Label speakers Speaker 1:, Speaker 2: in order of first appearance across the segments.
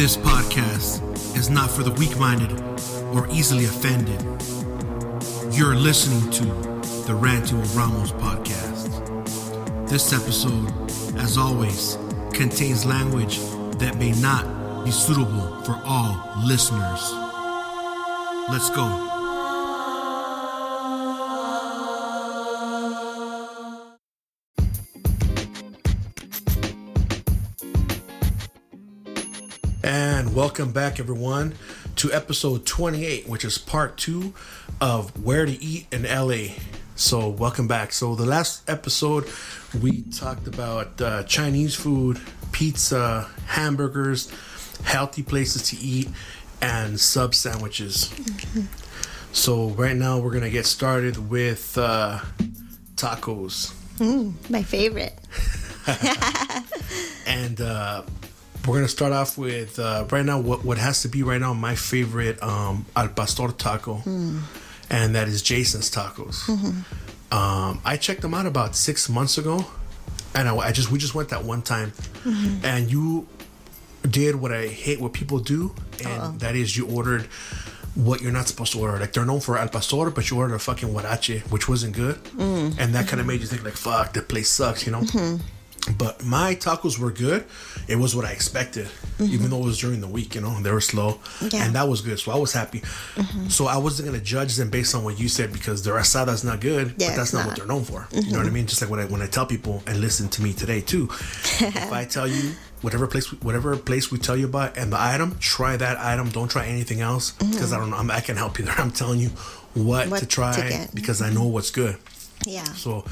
Speaker 1: This podcast is not for the weak minded or easily offended. You're listening to the with Ramos podcast. This episode, as always, contains language that may not be suitable for all listeners. Let's go. Welcome back, everyone, to episode 28, which is part two of Where to Eat in LA. So, welcome back. So, the last episode, we talked about uh, Chinese food, pizza, hamburgers, healthy places to eat, and sub sandwiches. So, right now, we're going to get started with uh, tacos.
Speaker 2: My favorite.
Speaker 1: and uh, we're gonna start off with uh, right now what what has to be right now my favorite um, al pastor taco, and that is Jason's tacos. Um, I checked them out about six months ago, and I, I just we just went that one time, and you did what I hate what people do, and that is you ordered. What you're not supposed to order, like they're known for al pastor, but you ordered a fucking huarache, which wasn't good, and that kind of made you think like, "Fuck, the place sucks," you know. But my tacos were good. It was what I expected, mm-hmm. even though it was during the week. You know, they were slow,
Speaker 2: Yeah.
Speaker 1: and that was good. So I was happy. Mm-hmm. So I wasn't gonna judge them based on what you said because their is not good,
Speaker 2: Yeah,
Speaker 1: but that's not,
Speaker 2: not.
Speaker 1: what they're known for. You know what I mm-hmm. mean? Just like when I when I tell people and listen to me today too. if I tell you whatever place whatever place we tell you about and the item, try that item. Don't try anything else because I don't know. I'm, I can help you there. I'm telling you what,
Speaker 2: What
Speaker 1: to
Speaker 2: to
Speaker 1: try
Speaker 2: get.
Speaker 1: because I know what's good.
Speaker 2: Yeah.
Speaker 1: So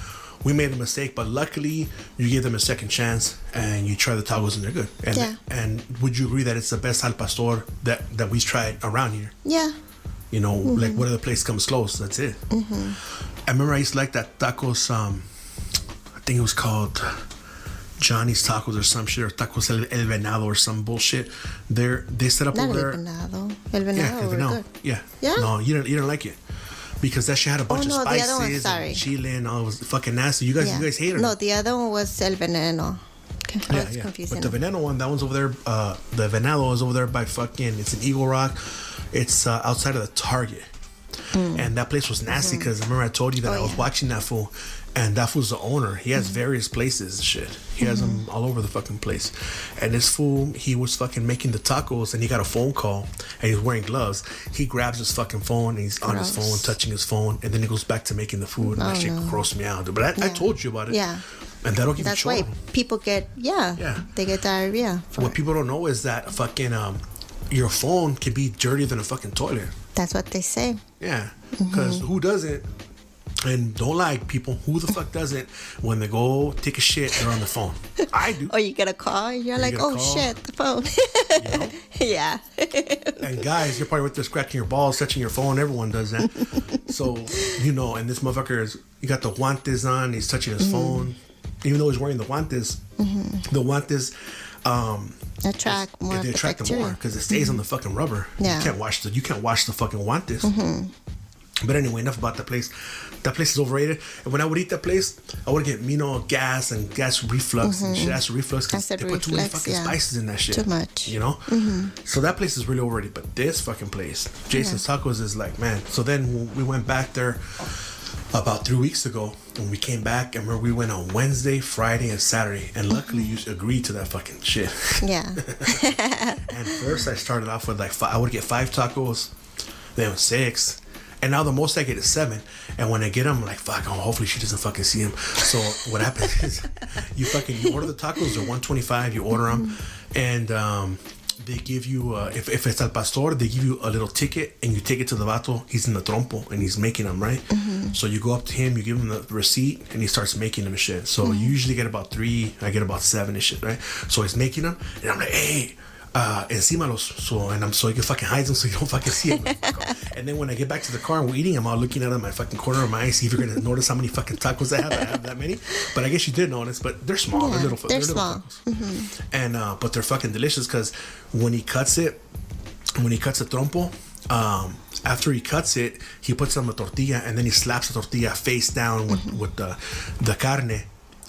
Speaker 1: we made a mistake, but luckily you gave them a second chance and you try the tacos and they're good. And
Speaker 2: Yeah.
Speaker 1: and would you agree that it's the best al pastor that that we've tried around here?
Speaker 2: Yeah.
Speaker 1: You know,
Speaker 2: Mm-hmm.
Speaker 1: like what other place comes close? That's it. I remember I used to like that tacos. Um, I think it was called Johnny's Tacos or some shit or Tacos El, El Venado or some bullshit. They're they set up
Speaker 2: Not
Speaker 1: over
Speaker 2: el
Speaker 1: there.
Speaker 2: venado. El venado
Speaker 1: Yeah, El Venado. Yeah.
Speaker 2: Yeah?
Speaker 1: No, you didn't. You didn't like it because that shit had a bunch
Speaker 2: no,
Speaker 1: of spices
Speaker 2: one,
Speaker 1: and chile and all. It was fucking nasty. You guys,
Speaker 2: Yeah.
Speaker 1: you guys hated
Speaker 2: No, the other one was el veneno. Okay, I was confusing.
Speaker 1: But the Veneno one, that one's over there. Uh, the Venado is over there by fucking. It's in Eagle Rock. It's uh, outside of the Target, and that place was nasty because I remember I told you that
Speaker 2: Mm. Oh,
Speaker 1: I was
Speaker 2: yeah.
Speaker 1: watching that fool, and that fool's the owner. He has various places and shit. He has them
Speaker 2: Mm-hmm.
Speaker 1: all over the fucking place, and this fool he was fucking making the tacos, and he got a phone call, and he's wearing gloves. He grabs his fucking phone, and he's on his
Speaker 2: Gross.
Speaker 1: phone, touching his phone, and then he goes back to making the food, and that
Speaker 2: Oh,
Speaker 1: shit
Speaker 2: no.
Speaker 1: grossed me out. But I, I
Speaker 2: Yeah.
Speaker 1: told you about it.
Speaker 2: Yeah.
Speaker 1: And that'll give
Speaker 2: That's
Speaker 1: you
Speaker 2: why people get yeah.
Speaker 1: Yeah.
Speaker 2: They get diarrhea.
Speaker 1: What
Speaker 2: it.
Speaker 1: people don't know is that fucking um, your phone can be dirtier than a fucking toilet.
Speaker 2: That's what they say.
Speaker 1: Yeah, because who doesn't? And don't lie, people. Who the fuck doesn't? When they go take a shit, they're on the phone. I do.
Speaker 2: Or you get a call, you're like,
Speaker 1: get a
Speaker 2: oh
Speaker 1: call.
Speaker 2: shit, the phone.
Speaker 1: You know?
Speaker 2: yeah.
Speaker 1: And guys, you're probably with there scratching your balls, touching your phone. Everyone does that. so you know, and this motherfucker is. You got the guantes on. He's touching his mm. phone, even though he's wearing the guantes. Mm-hmm. The guantes. Um,
Speaker 2: Attract more.
Speaker 1: they
Speaker 2: the
Speaker 1: attract them more because it stays on the mm-hmm. fucking rubber.
Speaker 2: Yeah.
Speaker 1: You can't wash the you can't wash the fucking guantes. Mm-hmm. But anyway, enough about that place. That place is overrated. And when I would eat that place, I would get know gas and gas reflux and shit. Acid reflux because they
Speaker 2: Acid
Speaker 1: put too many
Speaker 2: reflux,
Speaker 1: fucking
Speaker 2: yeah.
Speaker 1: spices in that shit.
Speaker 2: Too much.
Speaker 1: You know. Mhm. So that place is really overrated. But this fucking place, Jason's Tacos, is like man. So then we went back there about three weeks ago when we came back and we went on Wednesday, Friday, and Saturday. And luckily you agreed to that fucking shit.
Speaker 2: Yeah.
Speaker 1: And first, I started off with like five, I would get five tacos, then six, and now the most I get is seven. And when I get them, I'm like, fuck, oh, hopefully she doesn't fucking see them. So what happens is, you fucking you order the tacos, they're 125. You order them, and um, they give you uh, if if it's al pastor, they give you a little ticket, and you take it to the vato. He's in the trompo, and he's making them right. So you go up to him, you give him the receipt, and he starts making them and shit. So you usually get about three. I get about seven and shit, right? So he's making them, and I'm like, hey uh, encima so and I'm so you can fucking hide them so you don't fucking see them. and then when I get back to the car and we're eating, I'm all looking at them my fucking corner of my eye, see if you're gonna notice how many fucking tacos I have. I have that many, but I guess you did notice. But they're small. they're little.
Speaker 2: they're
Speaker 1: little
Speaker 2: small.
Speaker 1: tacos. And uh, but they're fucking delicious because when he cuts it, when he cuts the trompo. Um, after he cuts it, he puts on the tortilla and then he slaps the tortilla face down with, with the the carne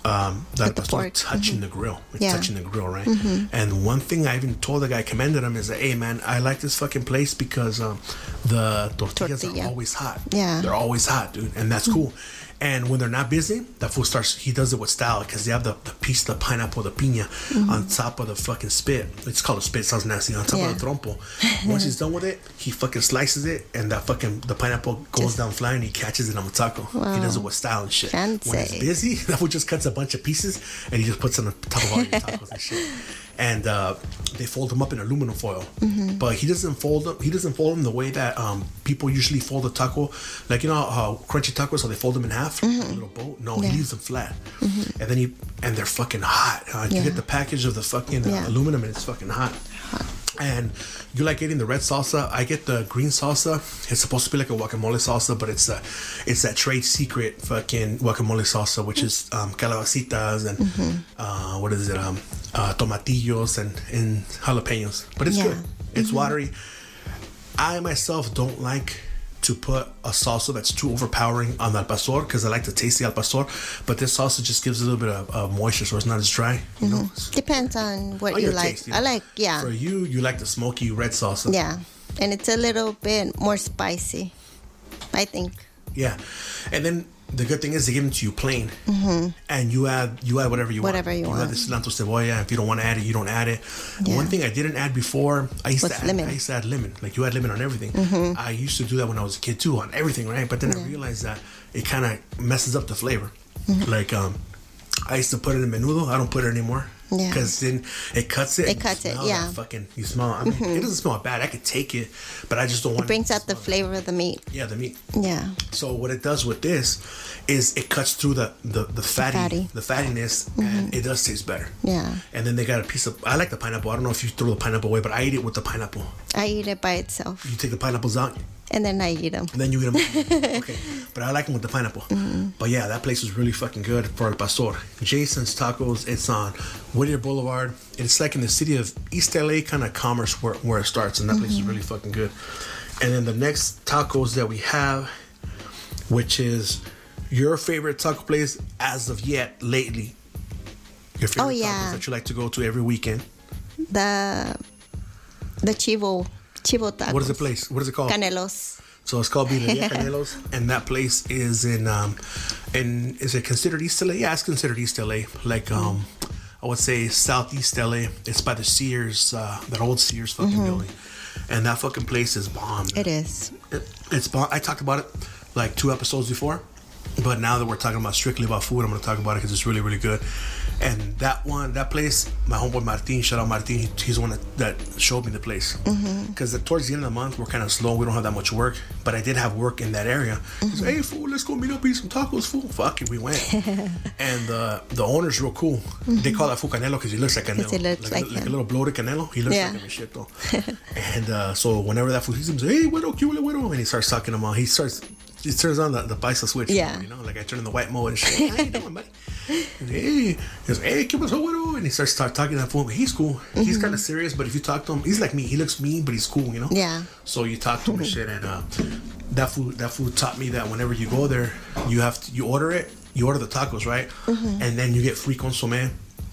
Speaker 1: um, that pastor
Speaker 2: pork.
Speaker 1: touching the grill, it's
Speaker 2: Yeah.
Speaker 1: touching the grill, right? And one thing I even told the guy, commended him, is that, hey man, I like this fucking place because um, the tortillas
Speaker 2: Tortilla.
Speaker 1: are always hot.
Speaker 2: Yeah.
Speaker 1: they're always hot, dude, and that's cool. And when they're not busy, that fool starts. He does it with style because they have the, the piece of pineapple, the piña, mm-hmm. on top of the fucking spit. It's called a spit. Sounds nasty. On top
Speaker 2: Yeah.
Speaker 1: of the trompo. Once he's done with it, he fucking slices it, and that fucking the pineapple goes
Speaker 2: Just-
Speaker 1: down flying. He catches it on the taco. He does it with style and shit. When he's busy, that fool just cuts a bunch of pieces and he just puts it on top of all your tacos and shit. And uh, they fold them up in aluminum foil,
Speaker 2: Mm-hmm.
Speaker 1: but he doesn't fold them. He doesn't fold them the way that um, people usually fold a taco, like you know how crunchy tacos, how they fold them in half, like a little boat. No,
Speaker 2: Mm-hmm. Yeah.
Speaker 1: he leaves them flat, and then he and they're fucking hot. Uh, You
Speaker 2: Yeah.
Speaker 1: get the package of the fucking uh,
Speaker 2: Yeah.
Speaker 1: aluminum and it's fucking hot. And you like getting the red salsa. I get the green salsa. It's supposed to be like a guacamole salsa, but it's a, it's that trade secret fucking guacamole salsa, which is um, calabacitas and
Speaker 2: Mm-hmm.
Speaker 1: uh, what is it, um, uh, tomatillos and, and jalapenos. But it's
Speaker 2: Yeah.
Speaker 1: good. It's
Speaker 2: Mm-hmm.
Speaker 1: watery. I myself don't like to put a salsa that's too overpowering on the al pastor because I like to taste the al pastor, but this salsa just gives a little bit of, of moisture, so it's not as dry. You know. Mm-hmm.
Speaker 2: Depends on what
Speaker 1: Oh,
Speaker 2: you like.
Speaker 1: taste, you
Speaker 2: I like, yeah,
Speaker 1: For you, you like the smoky red salsa.
Speaker 2: yeah, and it's a little bit more spicy. I think.
Speaker 1: Yeah, and then the good thing is they give them to you plain, and you add you add whatever you
Speaker 2: Mm-hmm. Whatever
Speaker 1: want.
Speaker 2: you
Speaker 1: you
Speaker 2: want.
Speaker 1: add the cilantro cebolla. If you don't want to add it, you don't add it.
Speaker 2: Yeah.
Speaker 1: One thing I didn't add before, I used
Speaker 2: Was
Speaker 1: to add,
Speaker 2: lemon. Mm-hmm.
Speaker 1: I used to add lemon. Like you add lemon on everything. I used to do that when I was a kid too, on everything, right? But then I realized that it kind of messes up the flavor.
Speaker 2: Mm-hmm.
Speaker 1: Like um, I used to put it in menudo. I don't put it anymore.
Speaker 2: Yeah.
Speaker 1: Because then it cuts it.
Speaker 2: It cuts it, yeah. Mm-hmm.
Speaker 1: Fucking, you smell. I mean, it doesn't smell bad. I could take it, but I just don't want.
Speaker 2: It brings out the flavor of the meat.
Speaker 1: Yeah, the meat.
Speaker 2: Yeah.
Speaker 1: So what it does with this is it cuts through the the, the fatty, the,
Speaker 2: fatty.
Speaker 1: fattiness and it does taste better.
Speaker 2: Yeah.
Speaker 1: And then they got a piece of I like the pineapple. I don't know if you throw the pineapple away, but I eat it with the pineapple.
Speaker 2: I eat it by itself,
Speaker 1: You take the pineapples out
Speaker 2: and then I eat them.
Speaker 1: and then you eat them. okay. But I like them with the pineapple. Mm-hmm. But yeah, that place was really fucking good for El Pastor. Jason's Tacos. It's on Whittier Boulevard. It's like in the city of East LA, kind of commerce where, where it starts, and that place is mm-hmm. really fucking good. And then the next tacos that we have, which is your favorite taco place as of yet lately. Your favorite
Speaker 2: Oh, yeah.
Speaker 1: tacos that you like to go to every weekend.
Speaker 2: The the chivo
Speaker 1: What is the place? What is it called?
Speaker 2: Canelos.
Speaker 1: So it's called Birreria Canelos, and that place is in um, in is it considered East LA? Yeah, it's considered East LA. Like um, I would say Southeast LA. It's by the Sears, uh, that old Sears fucking building, and that fucking place is bomb.
Speaker 2: It is.
Speaker 1: It, it's bomb. I talked about it like two episodes before, but now that we're talking about strictly about food, I'm gonna talk about it because it's really really good. And that one, that place, my homeboy Martin, shout out Martin, he, he's the one that, that showed me the place. Because towards the end of the month, we're kind of slow. We don't have that much work, but I did have work in that area. He's like, hey, fool, let's go meet up, eat some tacos, fool. Fuck it, we went. and uh, the owner's real cool. They call that fool Canelo because he looks like Canelo.
Speaker 2: he looks like
Speaker 1: a, like a little bloated Canelo. He looks
Speaker 2: Yeah.
Speaker 1: like him and shit, though. and uh, so whenever that fool sees him, he's like, hey, widow, cute widow, and he starts talking to him. He starts, he turns on the, the paisa switch.
Speaker 2: Yeah.
Speaker 1: You know, like I turn on the white mode and shit. How you doing, buddy? Like, hey, he's like, hey, ¿qué pasó, güero? And he starts start talking to that fool. He's cool. He's kind of serious, but if you talk to him, he's like me. He looks mean, but he's cool, you know?
Speaker 2: Yeah.
Speaker 1: So you talk to him and shit, and uh, that food that food taught me that whenever you go there, you have to you order it, you order the tacos, right, Mm-hmm. and then you get free consomme.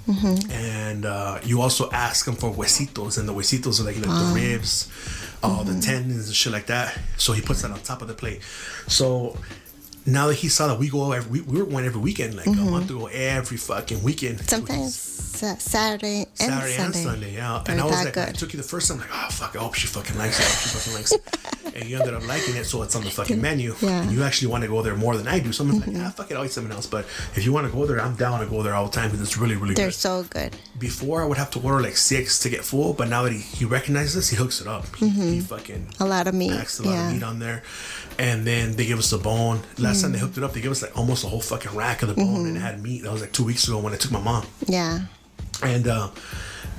Speaker 1: Mm-hmm. And uh, you also ask them for huesitos, and the huesitos are like, like the ribs, all the mm-hmm. tendons and shit like that. So he puts that on top of the plate. So now that he saw that we go every, we, we were going every weekend, like a month ago, every fucking weekend.
Speaker 2: Sometimes sa- Saturday and
Speaker 1: Saturday
Speaker 2: Sunday.
Speaker 1: and Sunday, yeah.
Speaker 2: They're
Speaker 1: and I was like, I took you the first time, like, oh fuck, I hope she fucking likes it. I hope she fucking likes it. and you ended up liking it, so it's on the fucking menu.
Speaker 2: Yeah. Mm-hmm.
Speaker 1: And you actually want to go there more than I do. Someone's like, ah, fuck it, I'll eat something else. But if you want to go there, I'm down to go there all the time because it's really, really good.
Speaker 2: They're
Speaker 1: good.
Speaker 2: so good.
Speaker 1: Before I would have to order like six to get full, but now that he, he recognizes he hooks it up. He, he fucking
Speaker 2: A lot of meat.
Speaker 1: packs a lot
Speaker 2: Mm-hmm. yeah.
Speaker 1: of meat on there. And then they give us the bone. Last time they hooked it up, they gave us like almost a whole fucking rack of the bone
Speaker 2: Mm-hmm.
Speaker 1: and it had meat. That was like two weeks ago when I took my mom
Speaker 2: Yeah.
Speaker 1: and uh,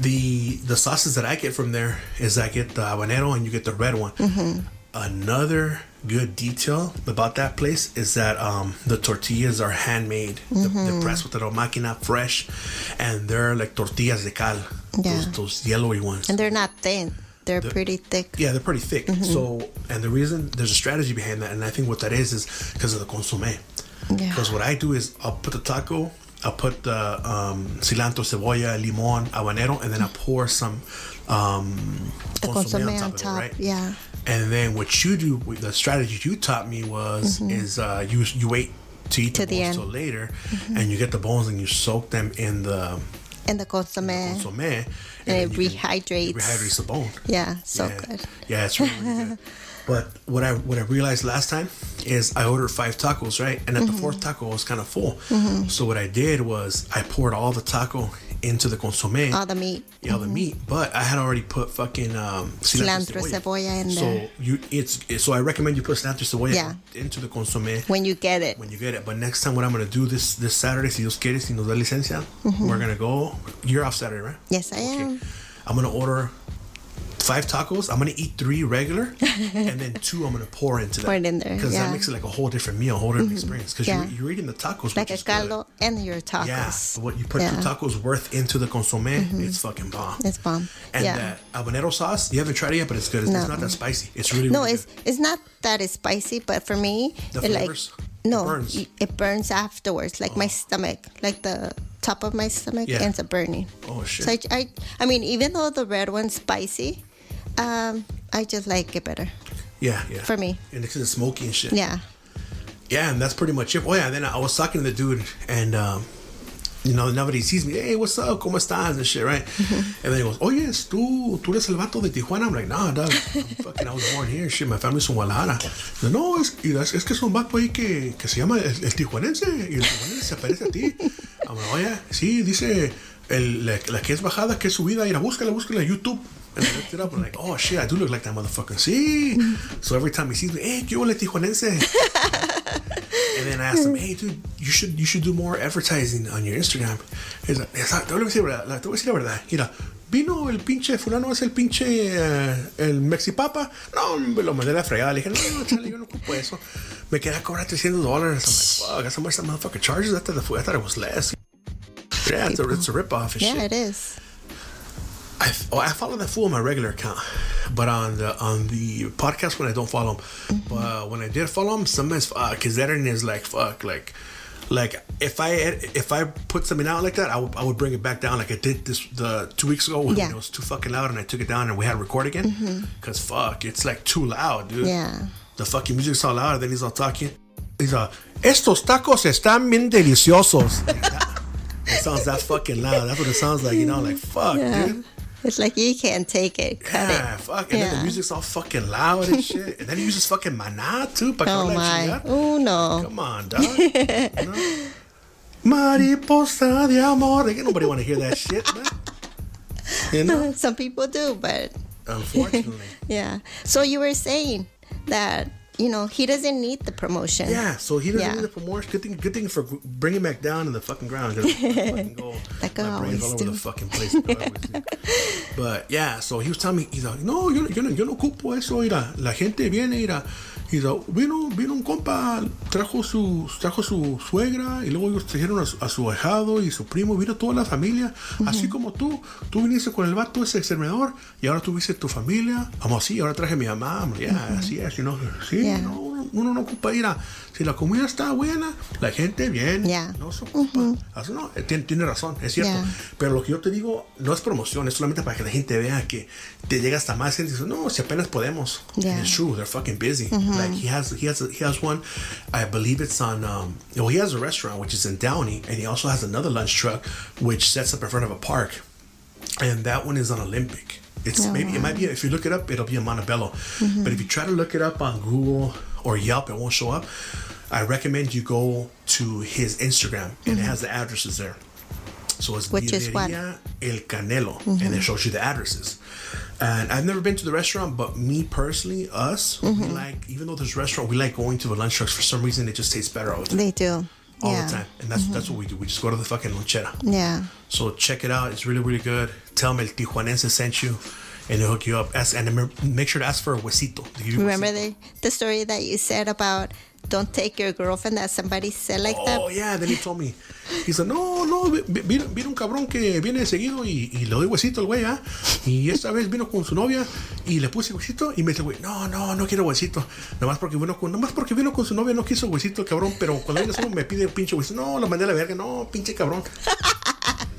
Speaker 1: the the sauces that I get from there is I get the habanero and you get the red one. Another good detail about that place is that um, the tortillas are handmade. The- They're pressed with the máquina, fresh, and they're like tortillas de cal.
Speaker 2: Yeah.
Speaker 1: Those, those yellowy ones.
Speaker 2: And they're not thin. They're pretty thick.
Speaker 1: Yeah, they're pretty thick. So, and the reason there's a strategy behind that, and I think what that is is because of the consomme.
Speaker 2: Yeah.
Speaker 1: Because what I do is I'll put the taco I'll put the um, cilantro, cebolla, limon, habanero, and then I pour some um,
Speaker 2: The consomme on top.
Speaker 1: of it, right?
Speaker 2: Yeah.
Speaker 1: And then what you do, with the strategy you taught me was is uh, you you wait to eat
Speaker 2: Mm-hmm. To
Speaker 1: the
Speaker 2: the
Speaker 1: bones.
Speaker 2: Mm-hmm.
Speaker 1: later, and you get the bones and you soak them in the
Speaker 2: in the consomme.
Speaker 1: consomme, and,
Speaker 2: And it
Speaker 1: you can-
Speaker 2: rehydrates.
Speaker 1: it rehydrates the bone.
Speaker 2: Yeah, so
Speaker 1: yeah.
Speaker 2: good.
Speaker 1: Yeah, it's really, really good. But what I what I realized last time is I ordered five tacos, right? And at
Speaker 2: Mm-hmm.
Speaker 1: the fourth taco I was kind of full. So what I did was I poured all the taco into the consomme.
Speaker 2: All ah, the meat.
Speaker 1: yeah, all the mm-hmm. meat, but I had already put fucking um,
Speaker 2: Cilantro, cebolla in
Speaker 1: so
Speaker 2: there.
Speaker 1: you it's it, so I recommend you put cilantro cebolla
Speaker 2: Yeah.
Speaker 1: into the consomme
Speaker 2: When you get it.
Speaker 1: when you get it. But next time, what I'm gonna do this this Saturday, si Dios quiere, si nos da licencia, mm-hmm. we're gonna go. You're off Saturday, right?
Speaker 2: Yes, I am.
Speaker 1: I'm gonna order five tacos. I'm gonna eat three regular, and then two I'm gonna pour into that.
Speaker 2: Pour it in there,
Speaker 1: because that
Speaker 2: yeah. Mm-hmm.
Speaker 1: makes it like a whole different meal, a whole different experience. Because
Speaker 2: Yeah.
Speaker 1: you're, you're eating the tacos,
Speaker 2: Like a
Speaker 1: is good.
Speaker 2: and your tacos.
Speaker 1: Yeah, so what you put
Speaker 2: Yeah. Mm-hmm.
Speaker 1: two tacos worth into the consomme, it's fucking bomb.
Speaker 2: It's bomb.
Speaker 1: And that habanero sauce, you haven't tried it yet, but it's good. It's, it's not that spicy. It's really,
Speaker 2: no,
Speaker 1: really
Speaker 2: it's
Speaker 1: good.
Speaker 2: it's not that it's spicy, but for me,
Speaker 1: The
Speaker 2: it like no,
Speaker 1: It burns. Oh.
Speaker 2: it burns afterwards, like my stomach, like the top of my stomach
Speaker 1: Yeah.
Speaker 2: ends up burning.
Speaker 1: Oh shit.
Speaker 2: So I, I, I mean, even though the red one's spicy, um, I just like it better.
Speaker 1: yeah, yeah.
Speaker 2: for me.
Speaker 1: and it's smoky and shit.
Speaker 2: Yeah.
Speaker 1: Yeah, and that's pretty much it. Oh yeah, and then I was talking to the dude, and um, you know, nobody sees me. Hey, what's up? ¿Cómo estás? And shit, right? And then he goes, Oh yes, tú, tú eres el vato de Tijuana. I'm like, Nah, dog. I'm fucking, I was born here. Shit, my family's from Guadalajara. No, es, y es, es que es un vato ahí que, que se llama el, el tijuanense y el tijuanense se parece a ti. I'm like, oh yeah, sí, dice el, la, la que es bajada, que es subida. Ir a búscala, búscala en YouTube. And I looked it up. I'm like, oh shit, I do look like that motherfucker. Sí. So every time he sees me, hey, ¿qué huele tijuanense? And then I asked him, hey, dude, you should you should do more advertising on your Instagram. He's like, "Esa- te voy a decir la verdad, te voy a decir la verdad. Mira, vino el pinche fulano, es el pinche eh, el mexipapa. No, me lo mandé a la fregada. Le dije, no, no, chale, yo no ocupo eso. Me quedé a cobrar 300 dólares. I'm like, fuck, that's how much that motherfucker charges. I thought, I thought it was less. Yeah, it's a, it's a ripoff and
Speaker 2: Yeah,
Speaker 1: shit.
Speaker 2: it is.
Speaker 1: I oh, I follow that fool on my regular account, but on the on the podcast when I don't follow him,
Speaker 2: Mm-hmm.
Speaker 1: but when I did follow him, sometimes fuck his editing is like fuck like. Like if I if I put something out like that, I would, bring it back down like I did this the two weeks ago when
Speaker 2: Yeah. Mm-hmm.
Speaker 1: it was too fucking loud and I took it down and we had to record again. Cause fuck, it's like too loud, dude.
Speaker 2: Yeah.
Speaker 1: The fucking music's all loud. And Then he's all talking. He's all, estos tacos están bien deliciosos. Like that- it sounds that fucking loud. That's what it sounds like. You know, like fuck,
Speaker 2: Yeah.
Speaker 1: dude.
Speaker 2: It's like you can't take it. Cut
Speaker 1: Yeah,
Speaker 2: it.
Speaker 1: fuck. And then the music's all fucking loud and shit. And then he uses fucking maná too. Pa
Speaker 2: Oh my. Oh no.
Speaker 1: Come on, dog. You know? Mariposa de amor. Like, nobody want to hear that shit, man. You know?
Speaker 2: Some people do, but
Speaker 1: Unfortunately.
Speaker 2: yeah. So you were saying that you know he doesn't need the promotion.
Speaker 1: Yeah, so he doesn't
Speaker 2: Yeah.
Speaker 1: need for more. Good thing, good thing for bringing back down in the fucking ground. Fucking go,
Speaker 2: Like I
Speaker 1: my brain's all over
Speaker 2: do.
Speaker 1: the fucking place. like I always do. But yeah, so he was telling me, he's like, no, yo, yo, no, yo no ocupo eso, mira, la gente viene, mira, y vino, vino un compa, trajo su, trajo su suegra, y luego ellos trajeron a su, a su ahijado y su primo, vino toda la familia, así como tú, tú viniste con el vato ese exterminador, y ahora tuviste tu familia, vamos así, ahora traje a mi mamá, like, yeah, así es, know, sí,
Speaker 2: Yeah.
Speaker 1: no, uno, no ocupa ir a, si la comida está buena, la gente viene,
Speaker 2: Yeah.
Speaker 1: no se ocupa, Así no, eh, tiene, tiene razón, es cierto, pero lo que yo te digo no es promoción, es solamente para que la gente vea que te llega hasta más gente y dice, no, si apenas podemos. It's true, they're fucking busy. Like mm-hmm. he has, he has, he has one, I believe it's on, um, well, he has a restaurant which is in Downey, and he also has another lunch truck which sets up in front of a park, and that one is on Olympic. It's
Speaker 2: Oh,
Speaker 1: maybe it might be if you look it up, it'll be in Montebello. Mm-hmm. But if you try to look it up on Google or Yelp, it won't show up. I recommend you go to his Instagram, and it mm-hmm. has the addresses there. So it's
Speaker 2: Which is what?
Speaker 1: El Canelo, and it shows you the addresses. And I've never been to the restaurant, but me personally, us, we mm-hmm. like even though there's restaurant, we like going to the lunch trucks. For some reason, it just tastes better all the time.
Speaker 2: They do.
Speaker 1: All
Speaker 2: yeah.
Speaker 1: the time, and that's that's mm-hmm. what we do. We just go to the fucking lonchera.
Speaker 2: Yeah.
Speaker 1: So check it out. It's really, really good. Tell them El Tijuanense sent you, and they'll hook you up. Ask, and make sure to ask for a huesito. They give you
Speaker 2: Remember
Speaker 1: huesito.
Speaker 2: the the story that you said about don't take your girlfriend that somebody said like that.
Speaker 1: Oh, yeah. Then he told me. He said, no, no, vi- vi- vino, vino un cabrón que viene seguido y, y le doy huesito al güey, ¿ah? Y esta vez vino con su novia y le puse huesito y me dice, güey, no, no, no quiero huesito. Nomás porque vino con, nomás porque vino con su novia no quiso huesito el cabrón, pero cuando viene solo me pide pinche huesito. No, lo mandé a la verga. No, pinche cabrón.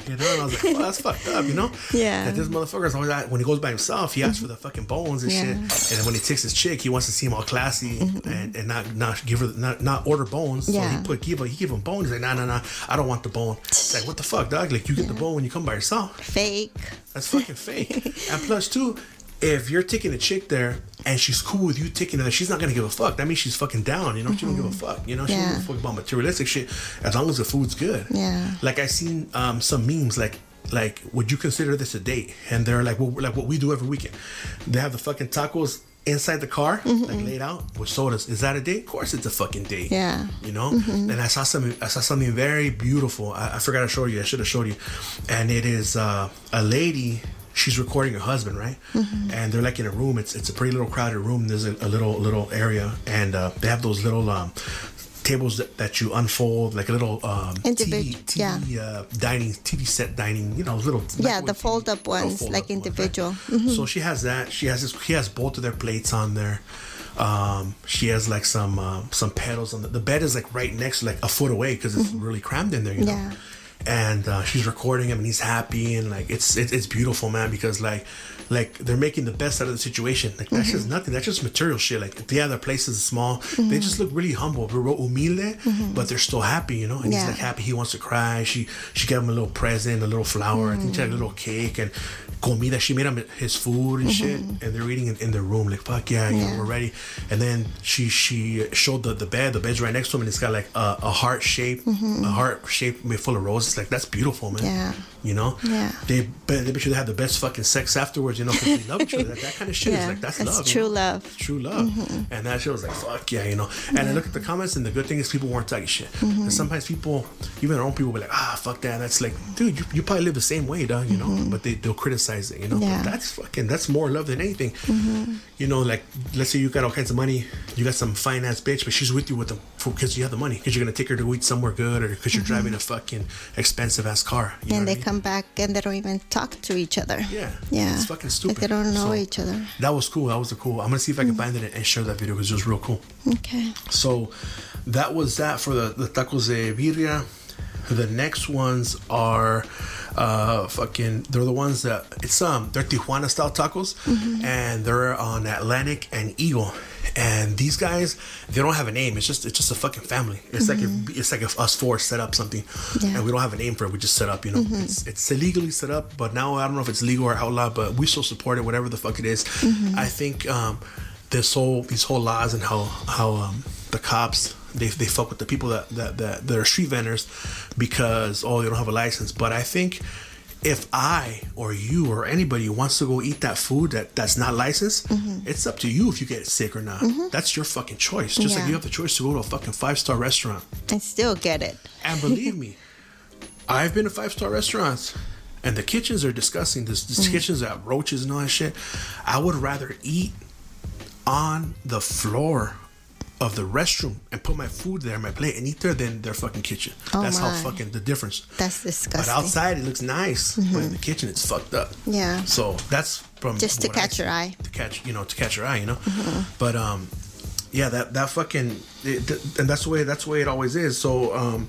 Speaker 1: You know, and I was like, oh, that's fucked up, you know?
Speaker 2: Yeah.
Speaker 1: That this motherfucker's always out- when he goes by himself, he asks for the mm-hmm. fucking bones and
Speaker 2: Yeah.
Speaker 1: shit. And then when he takes his chick, he wants to seem all classy mm-hmm. and, and not not give her not not order bones. So
Speaker 2: Yeah.
Speaker 1: he put give he give him bones. He's like, nah, nah, nah, I don't want the bone. It's like, what the fuck, dog? Like you get the bone when you come by yourself.
Speaker 2: Fake.
Speaker 1: That's fucking fake. and plus, too, if you're taking a chick there and she's cool with you taking her she's not gonna give a fuck. That means she's fucking down. You know, she don't give a fuck. You know, she don't give a fuck about materialistic shit as long as the food's good.
Speaker 2: Yeah.
Speaker 1: Like I seen um, some memes like. Like, would you consider this a date? And they're like, well, like what we do every weekend. They have the fucking tacos inside the car, like laid out with sodas. Is that a date? Of course, it's a fucking date.
Speaker 2: Yeah.
Speaker 1: You know. And I saw some. I saw something very beautiful. I, I forgot to show you. I should have showed you. And it is uh, a lady. She's recording her husband, right? And they're like in a room. It's it's a pretty little crowded room. There's a, a little little area, and uh, they have those little um, tables that, that you unfold, like a little um, TV, TV uh, dining, TV set dining. You know, little
Speaker 2: Yeah, the fold-up ones,
Speaker 1: fold-up
Speaker 2: like
Speaker 1: ones, right?
Speaker 2: individual. Mm-hmm.
Speaker 1: So she has that. She has this. He has both of their plates on there. Um, she has like some uh, some pedals on the, the bed is like right next, like a foot away because it's really crammed in there. You know.
Speaker 2: Mm-hmm. Yeah.
Speaker 1: And uh, she's recording him, and he's happy, and like it's it's, it's beautiful, man. Because like like they're making the best out of the situation. Like that's just mm-hmm. nothing. That's just material shit. Like yeah, their place is small. They mm-hmm. just look really humble, real humilde, mm-hmm. but they're still happy, you know. And he's like happy. He wants to cry. She she gave him a little present, a little flower. I think she had a little cake and comida. She made him his food and shit, and they're eating in, in their room. Like fuck yeah, you know, we're ready. And then she she showed the, the bed. The bed's right next to him, and it's got like a, a heart shape, a heart shape made full of roses. Like that's beautiful, man.
Speaker 2: Yeah.
Speaker 1: You know.
Speaker 2: Yeah.
Speaker 1: They they bet you they have the best fucking sex afterwards. You know, 'cause they love each other. That, kind of shit is like that's,
Speaker 2: that's
Speaker 1: love. you
Speaker 2: true
Speaker 1: know?
Speaker 2: love. Mm-hmm.
Speaker 1: True love. And that shit was like fuck yeah, you know. And I look at the comments, and the good thing is people weren't talking shit.
Speaker 2: Mm-hmm.
Speaker 1: And sometimes people, even their own people, be like, ah, fuck that. That's like, dude, you, you probably live the same way, dog. You know. But they they'll criticize it. You know.
Speaker 2: Mm-hmm. Yeah.
Speaker 1: That's fucking that's more love than anything. You know, like let's say you got all kinds of money, you got some fine ass bitch, but she's with you with them because you have the money, because you're gonna take her to eat somewhere good, or because you're mm-hmm. driving a fucking expensive ass car. You
Speaker 2: and
Speaker 1: I
Speaker 2: they
Speaker 1: mean?
Speaker 2: come back and they don't even talk to each other.
Speaker 1: Yeah.
Speaker 2: Yeah.
Speaker 1: It's fucking
Speaker 2: Like
Speaker 1: stupid.
Speaker 2: they don't know
Speaker 1: So-
Speaker 2: each other.
Speaker 1: That was cool. That was a cool. I'm gonna see if I can mm. find it and share that video because it was real cool.
Speaker 2: Okay.
Speaker 1: So that was that for the, the tacos de birria. The next ones are uh fucking they're the ones that it's um they're Tijuana style tacos and they're on Atlantic and Eagle. And these guys, they don't have a name. It's just it's just a fucking family. It's like if, it's like if us four set up something,
Speaker 2: Yeah.
Speaker 1: and we don't have a name for it. We just set up. You know, it's it's illegally set up, but now I don't know if it's legal or outlaw. But we still support it, whatever the fuck it is. I think um, this whole these whole laws and how how um, the cops they, they fuck with the people that, that that that are street vendors because oh they don't have a license. But I think if I or you or anybody wants to go eat that food that that's not licensed, mm-hmm. it's up to you if you get sick or not. Mm-hmm. That's your fucking choice. Just like you have the choice to go to a fucking five star restaurant.
Speaker 2: And still get it.
Speaker 1: And believe me, I've been to five star restaurants and the kitchens are disgusting. This, this mm. kitchens have roaches and all that shit. I would rather eat on the floor of the restroom and put my food there, my plate, and eat there than their fucking kitchen.
Speaker 2: Oh
Speaker 1: That's how fucking the difference.
Speaker 2: That's disgusting.
Speaker 1: But outside it looks nice, but in the kitchen it's fucked up.
Speaker 2: Yeah.
Speaker 1: So that's from
Speaker 2: Just to
Speaker 1: what I
Speaker 2: catch your eye.
Speaker 1: To catch, you know, to catch your eye, you know. But um, yeah, that that fucking, it, th- and that's the way that's the way it always is. So um,